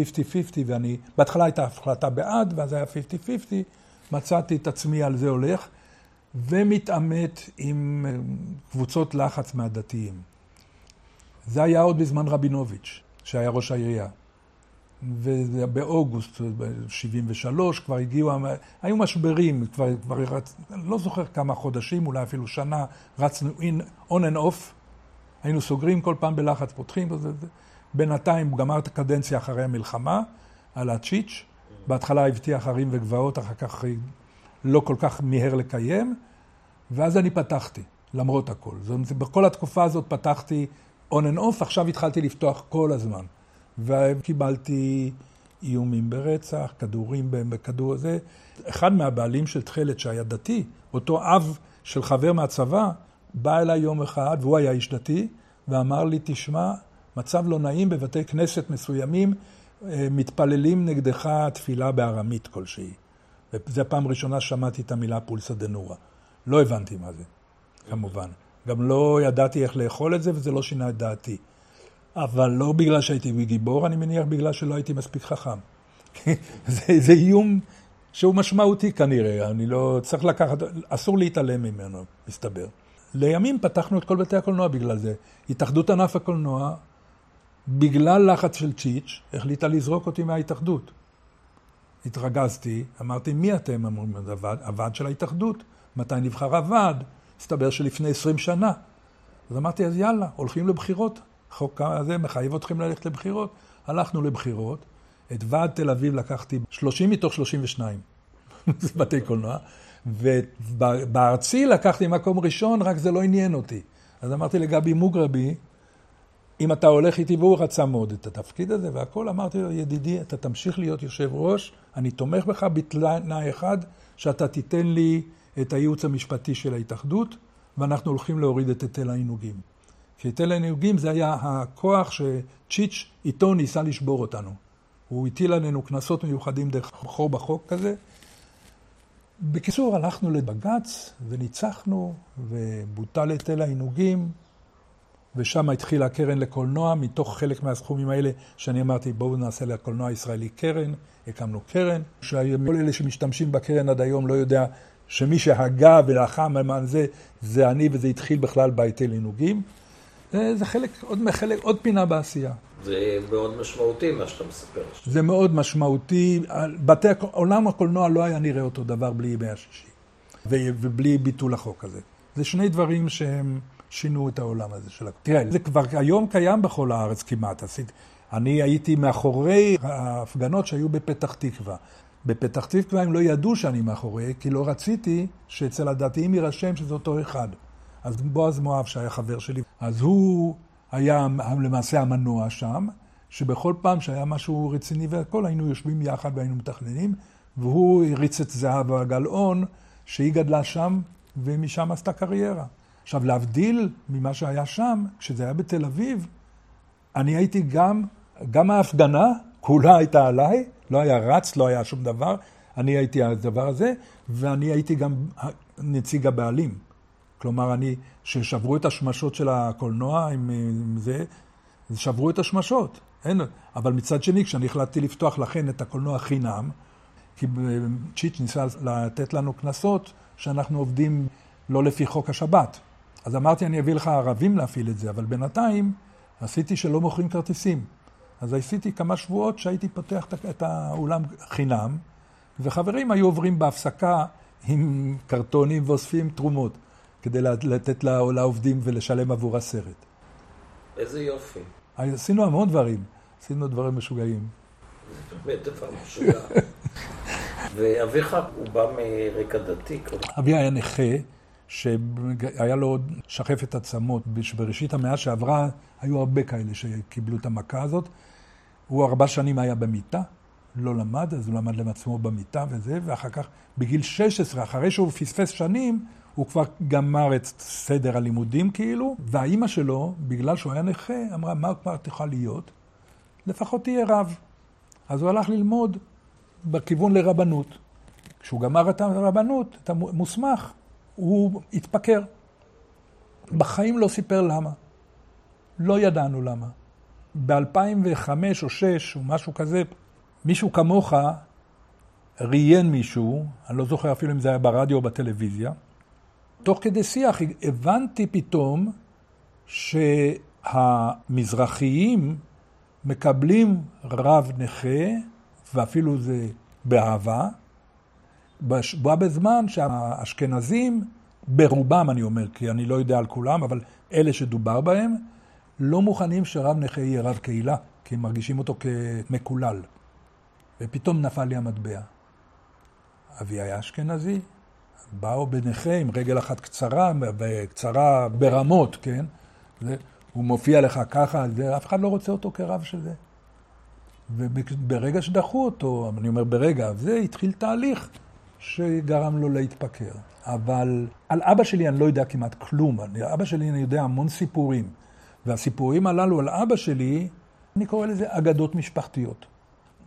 ואני, בהתחלה הייתה החלטה בעד, ואז היה 50-50, מצאתי את עצמי על זה הולך, ומתעמת עם אה, קבוצות לחץ מהדתיים. זה היה עוד בזמן רבינוביץ', שהיה ראש העירייה. ובאוגוסט 73' כבר הגיעו, היו משברים, כבר, כבר רצ... לא זוכר כמה חודשים, אולי אפילו שנה, רצנו in, on and off, היינו סוגרים כל פעם בלחץ, פותחים, וזה, בינתיים גמר את הקדנציה אחרי המלחמה, על הצ'יץ', בהתחלה הבטיח ערים וגבעות, אחר כך לא כל כך מיהר לקיים, ואז אני פתחתי, למרות הכל. זאת בכל התקופה הזאת פתחתי on and off, עכשיו התחלתי לפתוח כל הזמן. וקיבלתי איומים ברצח, כדורים בכדור הזה. אחד מהבעלים של תכלת שהיה דתי, אותו אב של חבר מהצבא, בא אליי יום אחד, והוא היה איש דתי, ואמר לי, תשמע, מצב לא נעים בבתי כנסת מסוימים, אה, מתפללים נגדך תפילה בארמית כלשהי. וזו הפעם הראשונה ששמעתי את המילה פולסא דנורא. לא הבנתי מה זה, כמובן. גם לא ידעתי איך לאכול את זה, וזה לא שינה את דעתי. אבל לא בגלל שהייתי גיבור, אני מניח בגלל שלא הייתי מספיק חכם. זה, זה איום שהוא משמעותי כנראה, אני לא... צריך לקחת... אסור להתעלם ממנו, מסתבר. לימים פתחנו את כל בתי הקולנוע בגלל זה. התאחדות ענף הקולנוע, בגלל לחץ של צ'יץ', החליטה לזרוק אותי מההתאחדות. התרגזתי, אמרתי, מי אתם? אמרו, הוועד, הוועד של ההתאחדות. מתי נבחר הוועד? הסתבר שלפני 20 שנה. אז אמרתי, אז יאללה, הולכים לבחירות. החוק הזה מחייב אתכם ללכת לבחירות. הלכנו לבחירות. את ועד תל אביב לקחתי 30 מתוך 32. זה בתי קולנוע. ובארצי לקחתי מקום ראשון, רק זה לא עניין אותי. אז אמרתי לגבי מוגרבי, אם אתה הולך איתי, והוא רצה מאוד את התפקיד הזה והכל, אמרתי לו, ידידי, אתה תמשיך להיות יושב ראש, אני תומך בך בתנאי אחד, שאתה תיתן לי את הייעוץ המשפטי של ההתאחדות, ואנחנו הולכים להוריד את היטל העינוגים. כי היטל העינוגים זה היה הכוח שצ'יץ' איתו ניסה לשבור אותנו. הוא הטיל עלינו קנסות מיוחדים דרך חור בחוק כזה, בקיצור, הלכנו לבג"ץ וניצחנו, ובוטל היטל העינוגים, ושם התחילה הקרן לקולנוע, מתוך חלק מהסכומים האלה שאני אמרתי, בואו נעשה לקולנוע הישראלי קרן, הקמנו קרן, שכל אלה שמשתמשים בקרן עד היום לא יודע שמי שהגה ולחם למען זה, זה אני, וזה התחיל בכלל בהיטל עינוגים. זה חלק, עוד, חלק, עוד פינה בעשייה. זה מאוד משמעותי מה שאתה מספר. זה מאוד משמעותי. בתי, עולם הקולנוע לא היה נראה אותו דבר בלי ימי השישי, ובלי ביטול החוק הזה. זה שני דברים שהם שינו את העולם הזה של. תראה, זה כבר היום קיים בכל הארץ כמעט. עשית, אני הייתי מאחורי ההפגנות שהיו בפתח תקווה. בפתח תקווה הם לא ידעו שאני מאחורי, כי לא רציתי שאצל הדתיים יירשם שזה אותו אחד. אז בועז מואב, שהיה חבר שלי, אז הוא היה למעשה המנוע שם, שבכל פעם שהיה משהו רציני והכל, היינו יושבים יחד והיינו מתכננים, והוא הריץ את זהבה גלאון, שהיא גדלה שם, ומשם עשתה קריירה. עכשיו, להבדיל ממה שהיה שם, כשזה היה בתל אביב, אני הייתי גם, גם ההפגנה, כולה הייתה עליי, לא היה רץ, לא היה שום דבר, אני הייתי הדבר הזה, ואני הייתי גם נציג הבעלים. כלומר, אני, ששברו את השמשות של הקולנוע עם, עם זה, שברו את השמשות. אין, אבל מצד שני, כשאני החלטתי לפתוח לכן את הקולנוע חינם, כי צ'יץ' ניסה לתת לנו קנסות שאנחנו עובדים לא לפי חוק השבת. אז אמרתי, אני אביא לך ערבים להפעיל את זה, אבל בינתיים עשיתי שלא מוכרים כרטיסים. אז עשיתי כמה שבועות שהייתי פותח את האולם חינם, וחברים היו עוברים בהפסקה עם קרטונים ואוספים תרומות, כדי לתת לעובדים ולשלם עבור הסרט. איזה יופי. עשינו המון דברים, עשינו דברים משוגעים. זה באמת דבר משוגע. ואביך, הוא בא מרקע דתי. אבי היה נכה, שהיה לו שחפת עצמות. בראשית המאה שעברה, היו הרבה כאלה שקיבלו את המכה הזאת. הוא ארבע שנים היה במיטה, לא למד, אז הוא למד לעצמו במיטה וזה, ואחר כך, בגיל 16, אחרי שהוא פספס שנים, הוא כבר גמר את סדר הלימודים כאילו, והאימא שלו, בגלל שהוא היה נכה, אמרה, מה כבר תוכל להיות? לפחות תהיה רב. אז הוא הלך ללמוד בכיוון לרבנות. כשהוא גמר את הרבנות, את המוסמך, הוא התפקר. בחיים לא סיפר למה. לא ידענו למה. ב-2005 או 2006 או משהו כזה, מישהו כמוך ראיין מישהו, אני לא זוכר אפילו אם זה היה ברדיו או בטלוויזיה, תוך כדי שיח הבנתי פתאום שהמזרחיים מקבלים רב נכה, ואפילו זה באהבה, בא בזמן שהאשכנזים, ברובם אני אומר, כי אני לא יודע על כולם, אבל אלה שדובר בהם, לא מוכנים שרב נכה יהיה רב קהילה, כי הם מרגישים אותו כמקולל. ופתאום נפל לי המטבע. אבי היה אשכנזי, באו בנכה עם רגל אחת קצרה, קצרה ברמות, כן? הוא מופיע לך ככה, זה, אף אחד לא רוצה אותו כרב של זה. וברגע שדחו אותו, אני אומר ברגע, זה התחיל תהליך שגרם לו להתפקר. אבל על אבא שלי אני לא יודע כמעט כלום. על אבא שלי אני יודע המון סיפורים. והסיפורים הללו על אבא שלי, אני קורא לזה אגדות משפחתיות.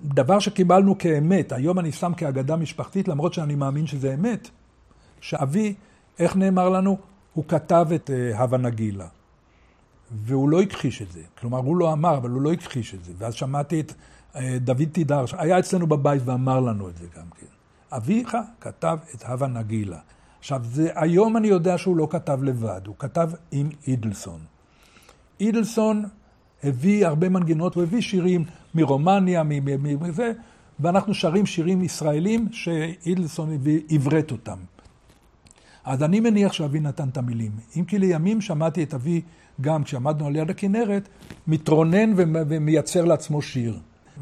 דבר שקיבלנו כאמת, היום אני שם כאגדה משפחתית, למרות שאני מאמין שזה אמת, שאבי, איך נאמר לנו? הוא כתב את uh, הווה נגילה. והוא לא הכחיש את זה. כלומר, הוא לא אמר, אבל הוא לא הכחיש את זה. ואז שמעתי את uh, דוד תידר, שהיה אצלנו בבית ואמר לנו את זה גם כן. אביך כתב את הווה נגילה. עכשיו, זה, היום אני יודע שהוא לא כתב לבד, הוא כתב עם אידלסון. אידלסון הביא הרבה מנגינות, הוא הביא שירים מרומניה, מזה, ואנחנו שרים שירים ישראלים שאידלסון עברת אותם. אז אני מניח שאבי נתן את המילים. אם כי לימים שמעתי את אבי, גם כשעמדנו על יד הכנרת, מתרונן ומייצר לעצמו שיר.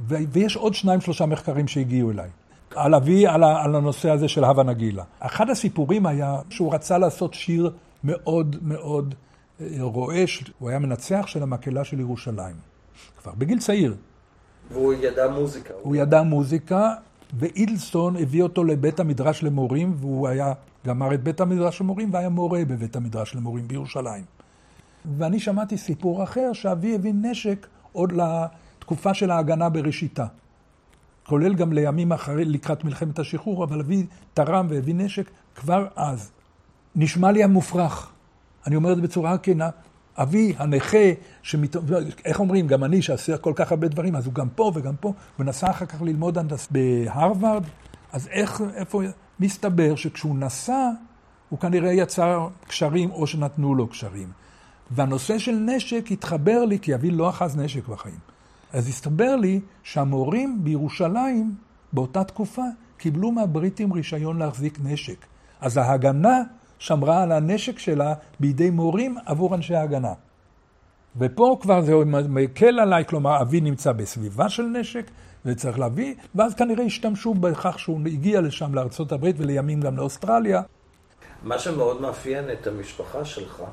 ויש עוד שניים, שלושה מחקרים שהגיעו אליי. על אבי, על, על הנושא הזה של הווה נגילה. אחד הסיפורים היה שהוא רצה לעשות שיר מאוד מאוד אה, רועש. הוא היה מנצח של המקהלה של ירושלים. כבר בגיל צעיר. והוא ידע מוזיקה. הוא ידע מוזיקה, ואילסון הביא אותו לבית המדרש למורים, והוא היה, גמר את בית המדרש למורים, והיה מורה בבית המדרש למורים בירושלים. ואני שמעתי סיפור אחר, שאבי הביא נשק עוד לתקופה של ההגנה בראשיתה. כולל גם לימים אחרי, לקראת מלחמת השחרור, אבל אבי תרם והביא נשק כבר אז. נשמע לי המופרך. אני אומר את זה בצורה כנה. אבי הנכה, שמת... איך אומרים, גם אני שעושה כל כך הרבה דברים, אז הוא גם פה וגם פה, ונסע אחר כך ללמוד הנדס בהרווארד, אז איך, איפה, מסתבר שכשהוא נסע, הוא כנראה יצר קשרים או שנתנו לו קשרים. והנושא של נשק התחבר לי, כי אבי לא אחז נשק בחיים. אז הסתבר לי שהמורים בירושלים, באותה תקופה, קיבלו מהבריטים רישיון להחזיק נשק. אז ההגנה שמרה על הנשק שלה בידי מורים עבור אנשי ההגנה. ופה כבר זה מקל עליי, כלומר, אבי נמצא בסביבה של נשק, וצריך להביא, ואז כנראה השתמשו בכך שהוא הגיע לשם לארצות הברית ולימים גם לאוסטרליה. מה שמאוד מאפיין את המשפחה שלך,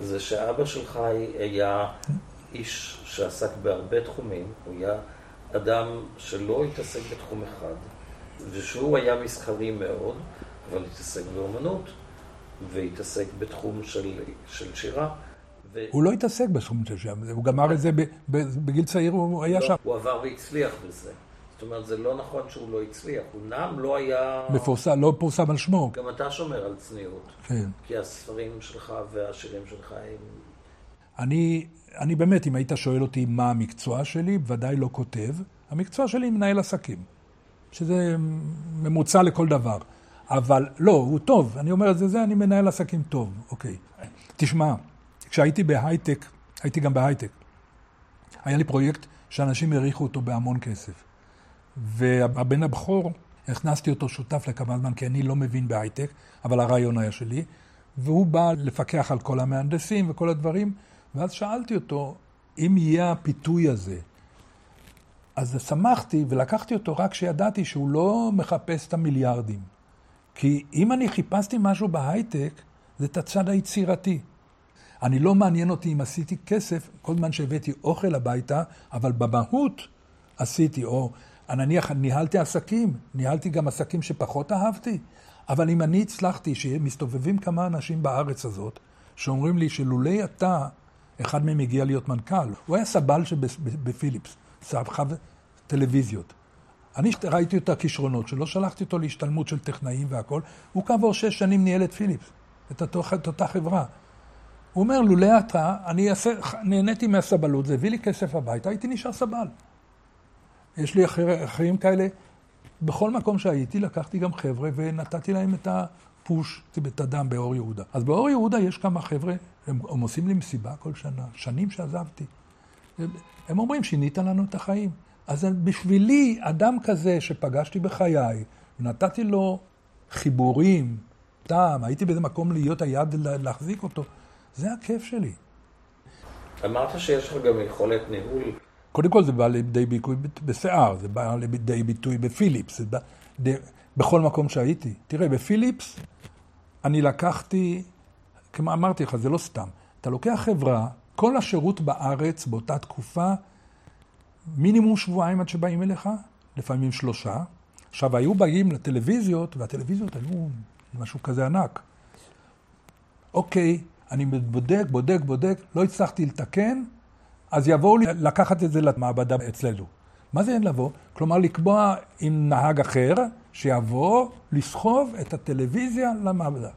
זה שאבא שלך היה איש שעסק בהרבה תחומים, הוא היה אדם שלא התעסק בתחום אחד, ושהוא היה מסחרי מאוד, אבל התעסק באומנות. והתעסק בתחום של, של שירה. ו... הוא לא התעסק בתחום של שירה, הוא גמר את זה בגיל צעיר, הוא היה לא, שם. הוא עבר והצליח בזה. זאת אומרת, זה לא נכון שהוא לא הצליח, הוא נעם לא היה... מפורסם, לא פורסם על שמו. גם אתה שומר על צניעות. כן. כי הספרים שלך והשירים שלך הם... אני, אני באמת, אם היית שואל אותי מה המקצוע שלי, ודאי לא כותב. המקצוע שלי מנהל עסקים, שזה ממוצע לכל דבר. אבל לא, הוא טוב, אני אומר את זה, זה אני מנהל עסקים טוב, אוקיי. תשמע, כשהייתי בהייטק, הייתי גם בהייטק, היה לי פרויקט שאנשים העריכו אותו בהמון כסף. והבן הבכור, הכנסתי אותו שותף לכמה זמן, כי אני לא מבין בהייטק, אבל הרעיון היה שלי, והוא בא לפקח על כל המהנדסים וכל הדברים, ואז שאלתי אותו, אם יהיה הפיתוי הזה, אז שמחתי ולקחתי אותו רק כשידעתי שהוא לא מחפש את המיליארדים. כי אם אני חיפשתי משהו בהייטק, זה את הצד היצירתי. אני לא מעניין אותי אם עשיתי כסף כל זמן שהבאתי אוכל הביתה, אבל במהות עשיתי, או נניח ניהלתי עסקים, ניהלתי גם עסקים שפחות אהבתי, אבל אם אני הצלחתי, שמסתובבים כמה אנשים בארץ הזאת, שאומרים לי שלולי אתה, אחד מהם הגיע להיות מנכ"ל, הוא היה סבל שבפיליפס, סבך טלוויזיות. אני ראיתי את הכישרונות שלו, שלחתי אותו להשתלמות של טכנאים והכל, הוא כעבור שש שנים ניהל את פיליפס, את, אותו, את אותה חברה. הוא אומר, לולא אתה, אני אעשה, נהניתי מהסבלות, זה הביא לי כסף הביתה, הייתי נשאר סבל. יש לי אחר, אחרים כאלה. בכל מקום שהייתי, לקחתי גם חבר'ה ונתתי להם את הפוש, את הדם באור יהודה. אז באור יהודה יש כמה חבר'ה, הם, הם עושים לי מסיבה כל שנה, שנים שעזבתי. הם אומרים, שינית לנו את החיים. אז בשבילי, אדם כזה שפגשתי בחיי, נתתי לו חיבורים, טעם, הייתי באיזה מקום להיות היד להחזיק אותו, זה הכיף שלי. אמרת שיש לך גם יכולת ניהול. קודם כל זה בא לידי ביטוי בשיער, זה בא לידי ביטוי בפיליפס, זה בא בכל מקום שהייתי. תראה, בפיליפס אני לקחתי, כמו אמרתי לך, זה לא סתם. אתה לוקח חברה, כל השירות בארץ באותה תקופה, מינימום שבועיים עד שבאים אליך, לפעמים שלושה. עכשיו, היו באים לטלוויזיות, והטלוויזיות היו משהו כזה ענק. אוקיי, אני בודק, בודק, בודק, לא הצלחתי לתקן, אז יבואו לי לקחת את זה למעבדה אצלנו. מה זה אין לבוא? כלומר, לקבוע עם נהג אחר, שיבוא לסחוב את הטלוויזיה למעבדה.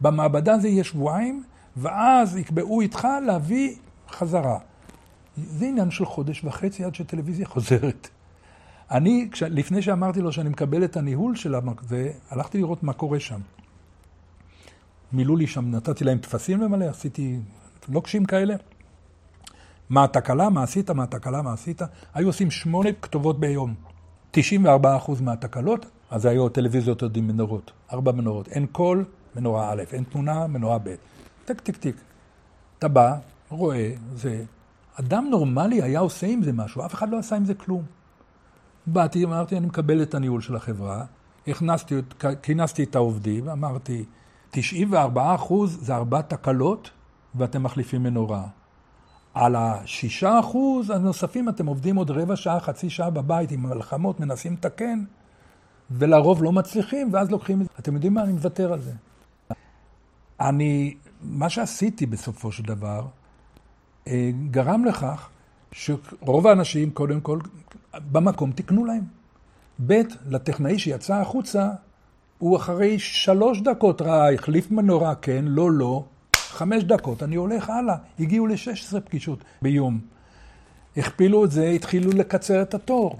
במעבדה זה יהיה שבועיים, ואז יקבעו איתך להביא חזרה. זה עניין של חודש וחצי עד שטלוויזיה חוזרת. אני, כש, לפני שאמרתי לו שאני מקבל את הניהול של זה, הלכתי לראות מה קורה שם. מילאו לי שם, נתתי להם טפסים למלא, עשיתי לוקשים כאלה. מה התקלה, מה עשית, מה התקלה, מה עשית. היו עושים שמונה כתובות ביום. 94% מהתקלות, אז היו טלוויזיות עוד עם מנורות. ארבע מנורות. אין קול, מנורה א', אין תמונה, מנורה ב'. טיק, טיק, טיק. אתה בא, רואה, זה. אדם נורמלי היה עושה עם זה משהו, אף אחד לא עשה עם זה כלום. באתי, אמרתי, אני מקבל את הניהול של החברה, הכנסתי, כינסתי את העובדים, אמרתי, 94 זה ארבע תקלות, ואתם מחליפים מנורה. על השישה אחוז הנוספים אתם עובדים עוד רבע שעה, חצי שעה בבית עם מלחמות, מנסים לתקן, ולרוב לא מצליחים, ואז לוקחים את זה. אתם יודעים מה? אני מוותר על זה. אני, מה שעשיתי בסופו של דבר, אה, גרם לכך שרוב האנשים, קודם כל, במקום תקנו להם. ב', לטכנאי שיצא החוצה, הוא אחרי שלוש דקות ראה, החליף מנורה, כן, לא, לא, חמש דקות, אני הולך הלאה. הגיעו ל-16 פגישות ביום. הכפילו את זה, התחילו לקצר את התור.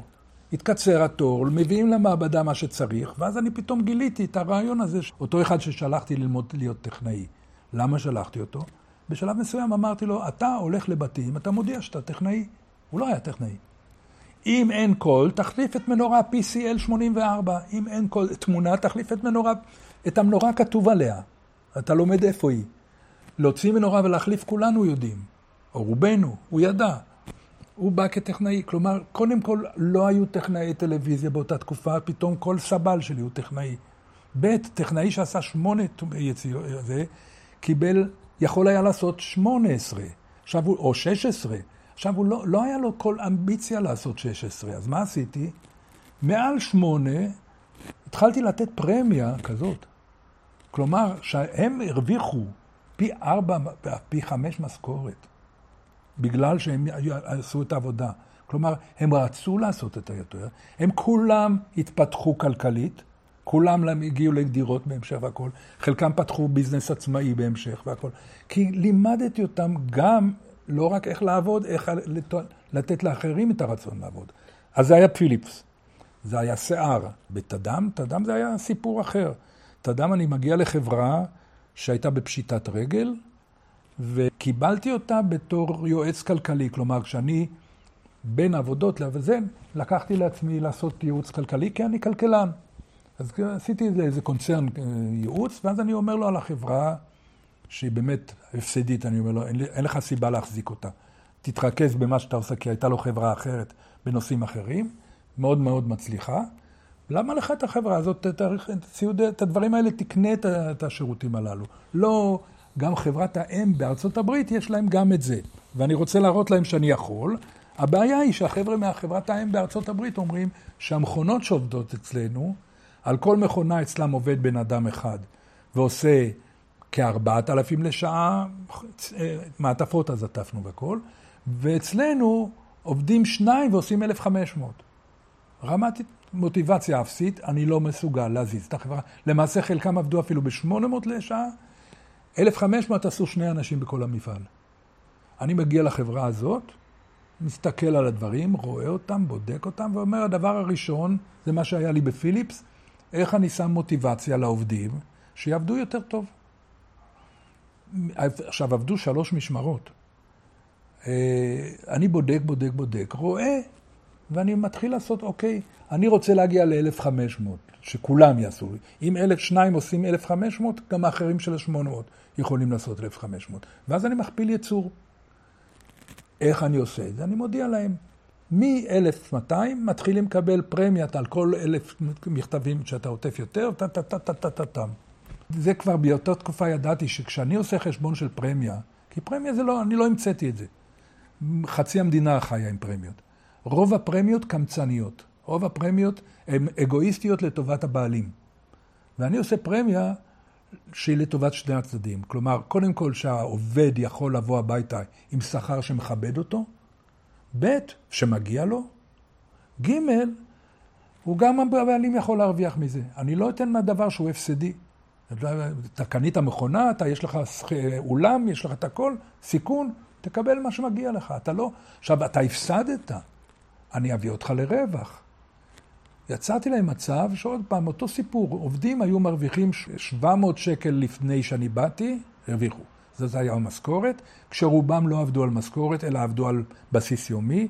התקצר התור, מביאים למעבדה מה שצריך, ואז אני פתאום גיליתי את הרעיון הזה, אותו אחד ששלחתי ללמוד להיות טכנאי. למה שלחתי אותו? בשלב מסוים אמרתי לו, אתה הולך לבתים, אתה מודיע שאתה טכנאי. הוא לא היה טכנאי. אם אין קול, תחליף את מנורה PCL 84. אם אין קול, תמונה, תחליף את מנורה, את המנורה כתוב עליה. אתה לומד איפה היא. להוציא מנורה ולהחליף כולנו יודעים, או רובנו, הוא ידע. הוא בא כטכנאי, כלומר, קודם כל לא היו טכנאי טלוויזיה באותה תקופה, פתאום כל סבל שלי הוא טכנאי. ב', טכנאי שעשה שמונה יציאות, זה, קיבל, יכול היה לעשות שמונה עשרה, עכשיו הוא, או שש עשרה. עכשיו הוא לא, לא היה לו כל אמביציה לעשות שש עשרה, אז מה עשיתי? מעל שמונה, התחלתי לתת פרמיה כזאת. כלומר, שהם הרוויחו פי ארבע, פי חמש משכורת, בגלל שהם עשו את העבודה. כלומר, הם רצו לעשות את היותר, הם כולם התפתחו כלכלית, כולם הגיעו לדירות בהמשך והכול, חלקם פתחו ביזנס עצמאי בהמשך והכול. כי לימדתי אותם גם, לא רק איך לעבוד, איך לתת לאחרים את הרצון לעבוד. אז זה היה פיליפס, זה היה שיער. בתדם, תדם זה היה סיפור אחר. תדם אני מגיע לחברה שהייתה בפשיטת רגל, וקיבלתי אותה בתור יועץ כלכלי. כלומר, כשאני בין עבודות לזה, לקחתי לעצמי לעשות ייעוץ כלכלי, כי אני כלכלן. אז עשיתי איזה קונצרן אה, ייעוץ, ואז אני אומר לו על החברה, שהיא באמת הפסדית, אני אומר לו, אין, אין לך סיבה להחזיק אותה. תתרכז במה שאתה עושה, כי הייתה לו חברה אחרת בנושאים אחרים, מאוד מאוד מצליחה. למה לך את החברה הזאת, את, הציוד, את הדברים האלה, תקנה את השירותים הללו. לא, גם חברת האם בארצות הברית, יש להם גם את זה. ואני רוצה להראות להם שאני יכול. הבעיה היא שהחבר'ה מהחברת האם בארצות הברית אומרים שהמכונות שעובדות אצלנו, על כל מכונה אצלם עובד בן אדם אחד, ועושה כארבעת אלפים לשעה, מעטפות אז עטפנו והכל, ואצלנו עובדים שניים ועושים אלף חמש מאות. רמת מוטיבציה אפסית, אני לא מסוגל להזיז את החברה. למעשה חלקם עבדו אפילו ב-800 לשעה, 1,500 עשו שני אנשים בכל המפעל. אני מגיע לחברה הזאת, מסתכל על הדברים, רואה אותם, בודק אותם, ואומר, הדבר הראשון, זה מה שהיה לי בפיליפס, איך אני שם מוטיבציה לעובדים שיעבדו יותר טוב. עכשיו, עבדו שלוש משמרות. אה, אני בודק, בודק, בודק, רואה, ואני מתחיל לעשות, אוקיי, אני רוצה להגיע ל-1,500, שכולם יעשו. אם 1,002 עושים 1,500, גם האחרים של ה-800 יכולים לעשות 1,500. ואז אני מכפיל יצור. איך אני עושה את זה? אני מודיע להם. מ-1200 מתחילים לקבל פרמיית על כל אלף מכתבים שאתה עוטף יותר, טה-טה-טה-טה-טה-טם. זה כבר באותה תקופה ידעתי שכשאני עושה חשבון של פרמיה, כי פרמיה זה לא, אני לא המצאתי את זה. חצי המדינה חיה עם פרמיות. רוב הפרמיות קמצניות. רוב הפרמיות הן אגואיסטיות לטובת הבעלים. ואני עושה פרמיה שהיא לטובת שני הצדדים. כלומר, קודם כל שהעובד יכול לבוא הביתה עם שכר שמכבד אותו, ב', שמגיע לו, ג', הוא גם הבעלים יכול להרוויח מזה. אני לא אתן מהדבר שהוא הפסדי. אתה קנית מכונה, אתה, יש לך אולם, יש לך את הכל, סיכון, תקבל מה שמגיע לך. אתה לא... עכשיו, אתה הפסדת, אני אביא אותך לרווח. יצאתי להם מצב שעוד פעם, אותו סיפור, עובדים היו מרוויחים 700 שקל לפני שאני באתי, הרוויחו. זאת הייתה המשכורת, כשרובם לא עבדו על משכורת, אלא עבדו על בסיס יומי.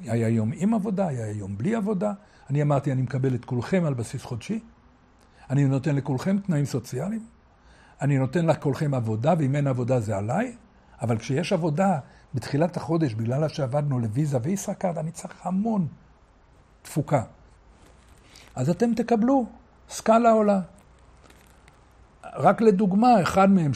היה יום עם עבודה, היה יום בלי עבודה. אני אמרתי, אני מקבל את כולכם על בסיס חודשי. אני נותן לכולכם תנאים סוציאליים. אני נותן לכולכם עבודה, ואם אין עבודה זה עליי. אבל כשיש עבודה בתחילת החודש, בגלל שעבדנו לוויזה וישראכרד, אני צריך המון תפוקה. אז אתם תקבלו, סקאלה עולה. רק לדוגמה, אחד מהם,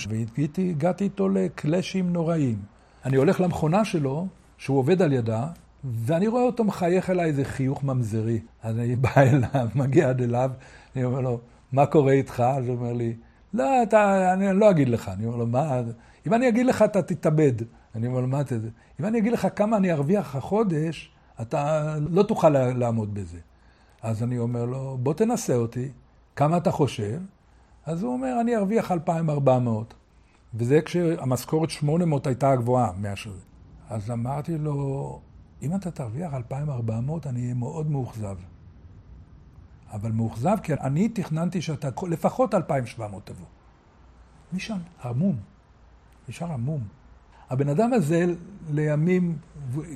והגעתי איתו לקלאשים נוראים. אני הולך למכונה שלו, שהוא עובד על ידה, ואני רואה אותו מחייך אליי איזה חיוך ממזרי. אז אני בא אליו, מגיע עד אליו, אני אומר לו, מה קורה איתך? אז הוא אומר לי, לא, אתה, אני לא אגיד לך. אני אומר לו, מה? אם אני אגיד לך, אתה תתאבד. אני אומר מה אתה... אם אני אגיד לך כמה אני ארוויח החודש, אתה לא תוכל לעמוד בזה. אז אני אומר לו, בוא תנסה אותי, כמה אתה חושב? אז הוא אומר, אני ארוויח 2,400. וזה כשהמשכורת 800 הייתה הגבוהה מהשזה. אז אמרתי לו, אם אתה תרוויח 2,400, אני אהיה מאוד מאוכזב. אבל מאוכזב כי אני תכננתי שאתה לפחות 2,700 תבוא. משם, עמום. נשאר עמום. הבן אדם הזה, לימים,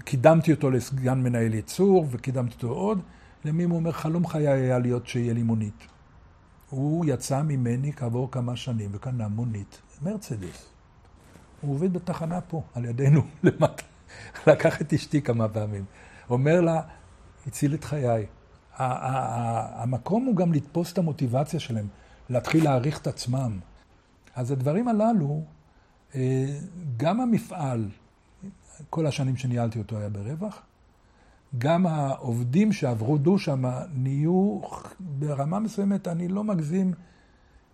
קידמתי אותו לסגן מנהל ייצור, וקידמתי אותו עוד, לימים הוא אומר, חלום חיי היה להיות שיהיה לי מונית. הוא יצא ממני כעבור כמה שנים וקנה מונית, מרצדס. הוא עובד בתחנה פה, על ידינו, למטה. לקח את אשתי כמה פעמים. אומר לה, הציל את חיי. המקום הוא גם לתפוס את המוטיבציה שלהם, להתחיל להעריך את עצמם. אז הדברים הללו, גם המפעל, כל השנים שניהלתי אותו היה ברווח, גם העובדים שעברו דו שם נהיו ברמה מסוימת, אני לא מגזים,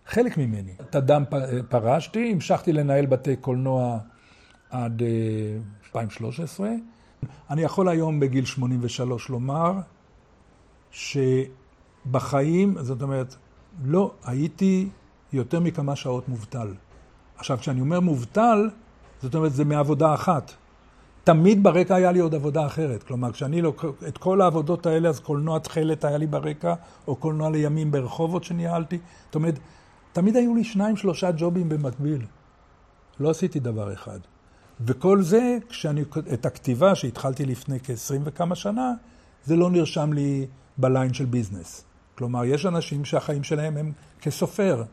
חלק ממני. את הדם פרשתי, המשכתי לנהל בתי קולנוע עד 2013. אה, אני יכול היום בגיל 83 לומר שבחיים, זאת אומרת, לא הייתי יותר מכמה שעות מובטל. עכשיו, כשאני אומר מובטל, זאת אומרת, זה מעבודה אחת. תמיד ברקע היה לי עוד עבודה אחרת. כלומר, כשאני לוקח את כל העבודות האלה, אז קולנוע תכלת היה לי ברקע, או קולנוע לימים ברחובות שניהלתי. זאת אומרת, תמיד היו לי שניים, שלושה ג'ובים במקביל. לא עשיתי דבר אחד. וכל זה, כשאני, את הכתיבה שהתחלתי לפני כ-20 וכמה שנה, זה לא נרשם לי בליין של ביזנס. כלומר, יש אנשים שהחיים שלהם הם כסופר.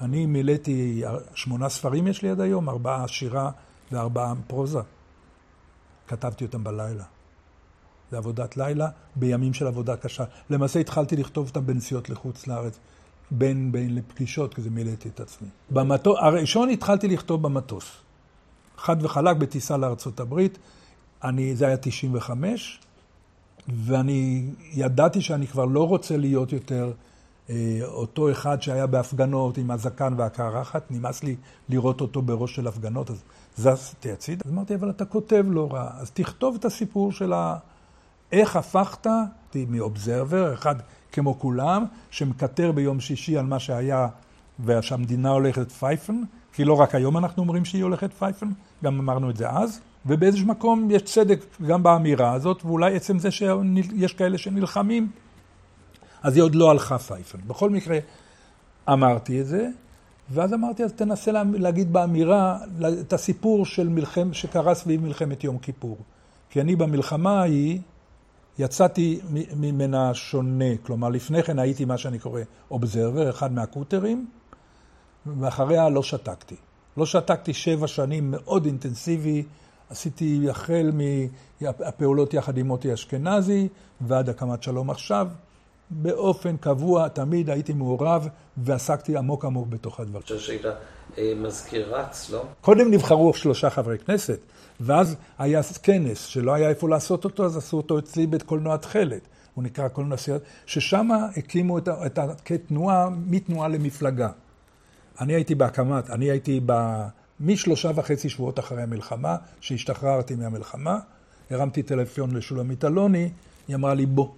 אני מילאתי שמונה ספרים יש לי עד היום, ארבעה שירה וארבעה פרוזה. כתבתי אותם בלילה. זה עבודת לילה בימים של עבודה קשה. למעשה התחלתי לכתוב אותם בנסיעות לחוץ לארץ, בין, בין לפגישות, כי זה מילאתי את עצמי. במטוס, הראשון התחלתי לכתוב במטוס. חד וחלק בטיסה לארצות הברית. אני, זה היה 95, ואני ידעתי שאני כבר לא רוצה להיות יותר אותו אחד שהיה בהפגנות עם הזקן והקרחת, נמאס לי לראות אותו בראש של הפגנות, אז זזתי הצידה. אז אמרתי, אבל אתה כותב לא רע, אז תכתוב את הסיפור של ה... איך הפכת מ observer, אחד כמו כולם, שמקטר ביום שישי על מה שהיה ושהמדינה הולכת פייפן, כי לא רק היום אנחנו אומרים שהיא הולכת פייפן, גם אמרנו את זה אז, ובאיזשהו מקום יש צדק גם באמירה הזאת, ואולי עצם זה שיש כאלה שנלחמים, אז היא עוד לא הלכה פייפן. בכל מקרה, אמרתי את זה, ואז אמרתי, אז תנסה להגיד באמירה את הסיפור של מלחם, שקרה סביב מלחמת יום כיפור. כי אני במלחמה ההיא, יצאתי ממנה שונה. כלומר, לפני כן הייתי מה שאני קורא אובזרבר, אחד מהקוטרים, ואחריה לא שתקתי. לא שתקתי שבע שנים מאוד אינטנסיבי, עשיתי החל מהפעולות יחד עם מוטי אשכנזי ועד הקמת שלום עכשיו. באופן קבוע, תמיד הייתי מעורב ועסקתי עמוק עמוק בתוך הדברים. אני חושב שהיית אה, מזכיר רץ, לא? קודם נבחרו שלושה חברי כנסת, ואז היה כנס שלא היה איפה לעשות אותו, אז עשו אותו אצלי בית קולנוע תכלת. הוא נקרא קולנוע סרט, ששם הקימו את, את, כתנועה, מתנועה למפלגה. אני הייתי בהקמת, אני הייתי ב... משלושה וחצי שבועות אחרי המלחמה, שהשתחררתי מהמלחמה, הרמתי טלפון לשולמית אלוני, היא אמרה לי, בוא.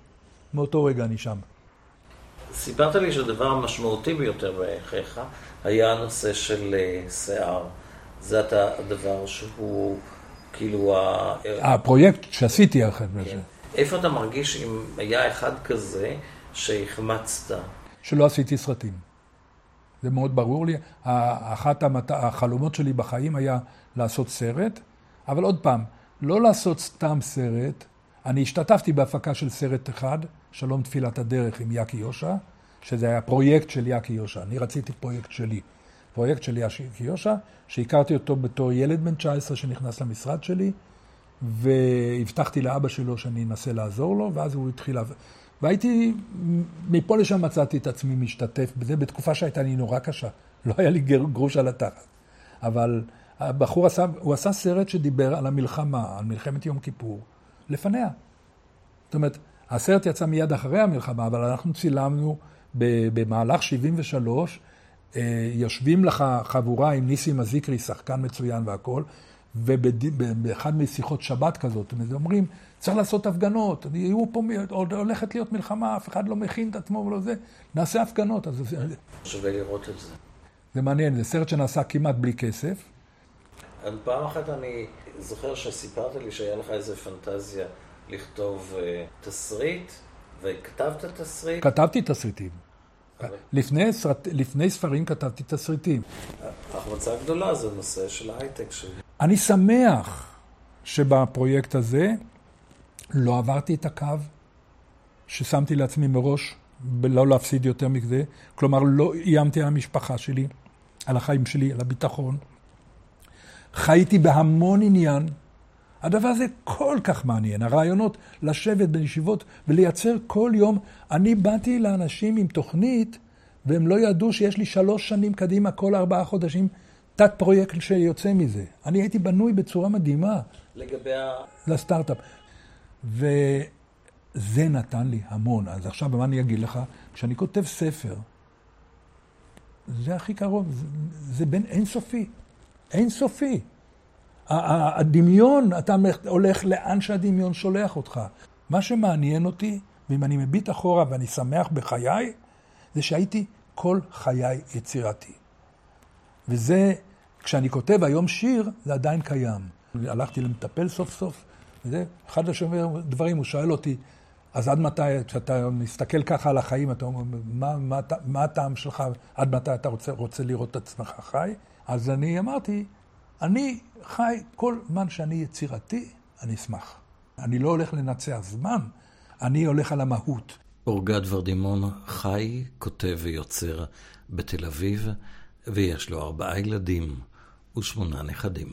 מאותו רגע אני שם. סיפרת לי שהדבר המשמעותי ביותר בחייך היה הנושא של אה, שיער. זה אתה הדבר שהוא כאילו ה... הפרויקט שעשיתי אחרי כן. זה. איפה אתה מרגיש אם היה אחד כזה שהחמצת? שלא עשיתי סרטים. זה מאוד ברור לי. אחת המת... החלומות שלי בחיים היה לעשות סרט, אבל עוד פעם, לא לעשות סתם סרט. אני השתתפתי בהפקה של סרט אחד, שלום תפילת הדרך עם יאקי יושע, שזה היה פרויקט של יאקי יושע. אני רציתי פרויקט שלי. פרויקט של יאקי יושע, שהכרתי אותו בתור ילד בן 19 שנכנס למשרד שלי, והבטחתי לאבא שלו שאני אנסה לעזור לו, ואז הוא התחיל... והייתי, מפה לשם מצאתי את עצמי משתתף בזה, בתקופה שהייתה לי נורא קשה. לא היה לי גרוש על התחת. אבל הבחור עשה, הוא עשה סרט שדיבר על המלחמה, על מלחמת יום כיפור, לפניה. זאת אומרת, הסרט יצא מיד אחרי המלחמה, אבל אנחנו צילמנו במהלך 73, אה, יושבים לך חבורה עם ניסים אזיקרי, שחקן מצוין והכול, ובאחד משיחות שבת כזאת, הם אומרים, צריך לעשות הפגנות, יהיו פה, הולכת להיות מלחמה, אף אחד לא מכין את עצמו ולא זה, נעשה הפגנות. אז... שווה לראות את זה. זה מעניין, זה סרט שנעשה כמעט בלי כסף. פעם אחת אני זוכר שסיפרת לי שהיה לך איזה פנטזיה לכתוב uh, תסריט, וכתבת תסריט? כתבתי תסריטים. לפני, סרט, לפני ספרים כתבתי תסריטים. החמצה גדולה זה נושא של ההייטק שלי. אני שמח שבפרויקט הזה לא עברתי את הקו ששמתי לעצמי מראש, ולא להפסיד יותר מזה. כלומר, לא איימתי על המשפחה שלי, על החיים שלי, על הביטחון. חייתי בהמון עניין. הדבר הזה כל כך מעניין, הרעיונות לשבת בישיבות ולייצר כל יום. אני באתי לאנשים עם תוכנית, והם לא ידעו שיש לי שלוש שנים קדימה, כל ארבעה חודשים, תת פרויקט שיוצא מזה. אני הייתי בנוי בצורה מדהימה. לגבי ה... לסטארט-אפ. וזה נתן לי המון. אז עכשיו, מה אני אגיד לך? כשאני כותב ספר, זה הכי קרוב, זה, זה בין אינסופי. אינסופי. הדמיון, אתה הולך לאן שהדמיון שולח אותך. מה שמעניין אותי, ואם אני מביט אחורה ואני שמח בחיי, זה שהייתי כל חיי יצירתי. וזה, כשאני כותב היום שיר, זה עדיין קיים. הלכתי למטפל סוף סוף, וזה אחד הדברים, הוא שואל אותי, אז עד מתי, כשאתה מסתכל ככה על החיים, אתה אומר, מה, מה, מה הטעם שלך, עד מתי אתה רוצה, רוצה לראות את עצמך חי? אז אני אמרתי, אני חי, כל זמן שאני יצירתי, אני אשמח. אני לא הולך לנצח זמן, אני הולך על המהות. אורגד ורדימון חי, כותב ויוצר בתל אביב, ויש לו ארבעה ילדים ושמונה נכדים.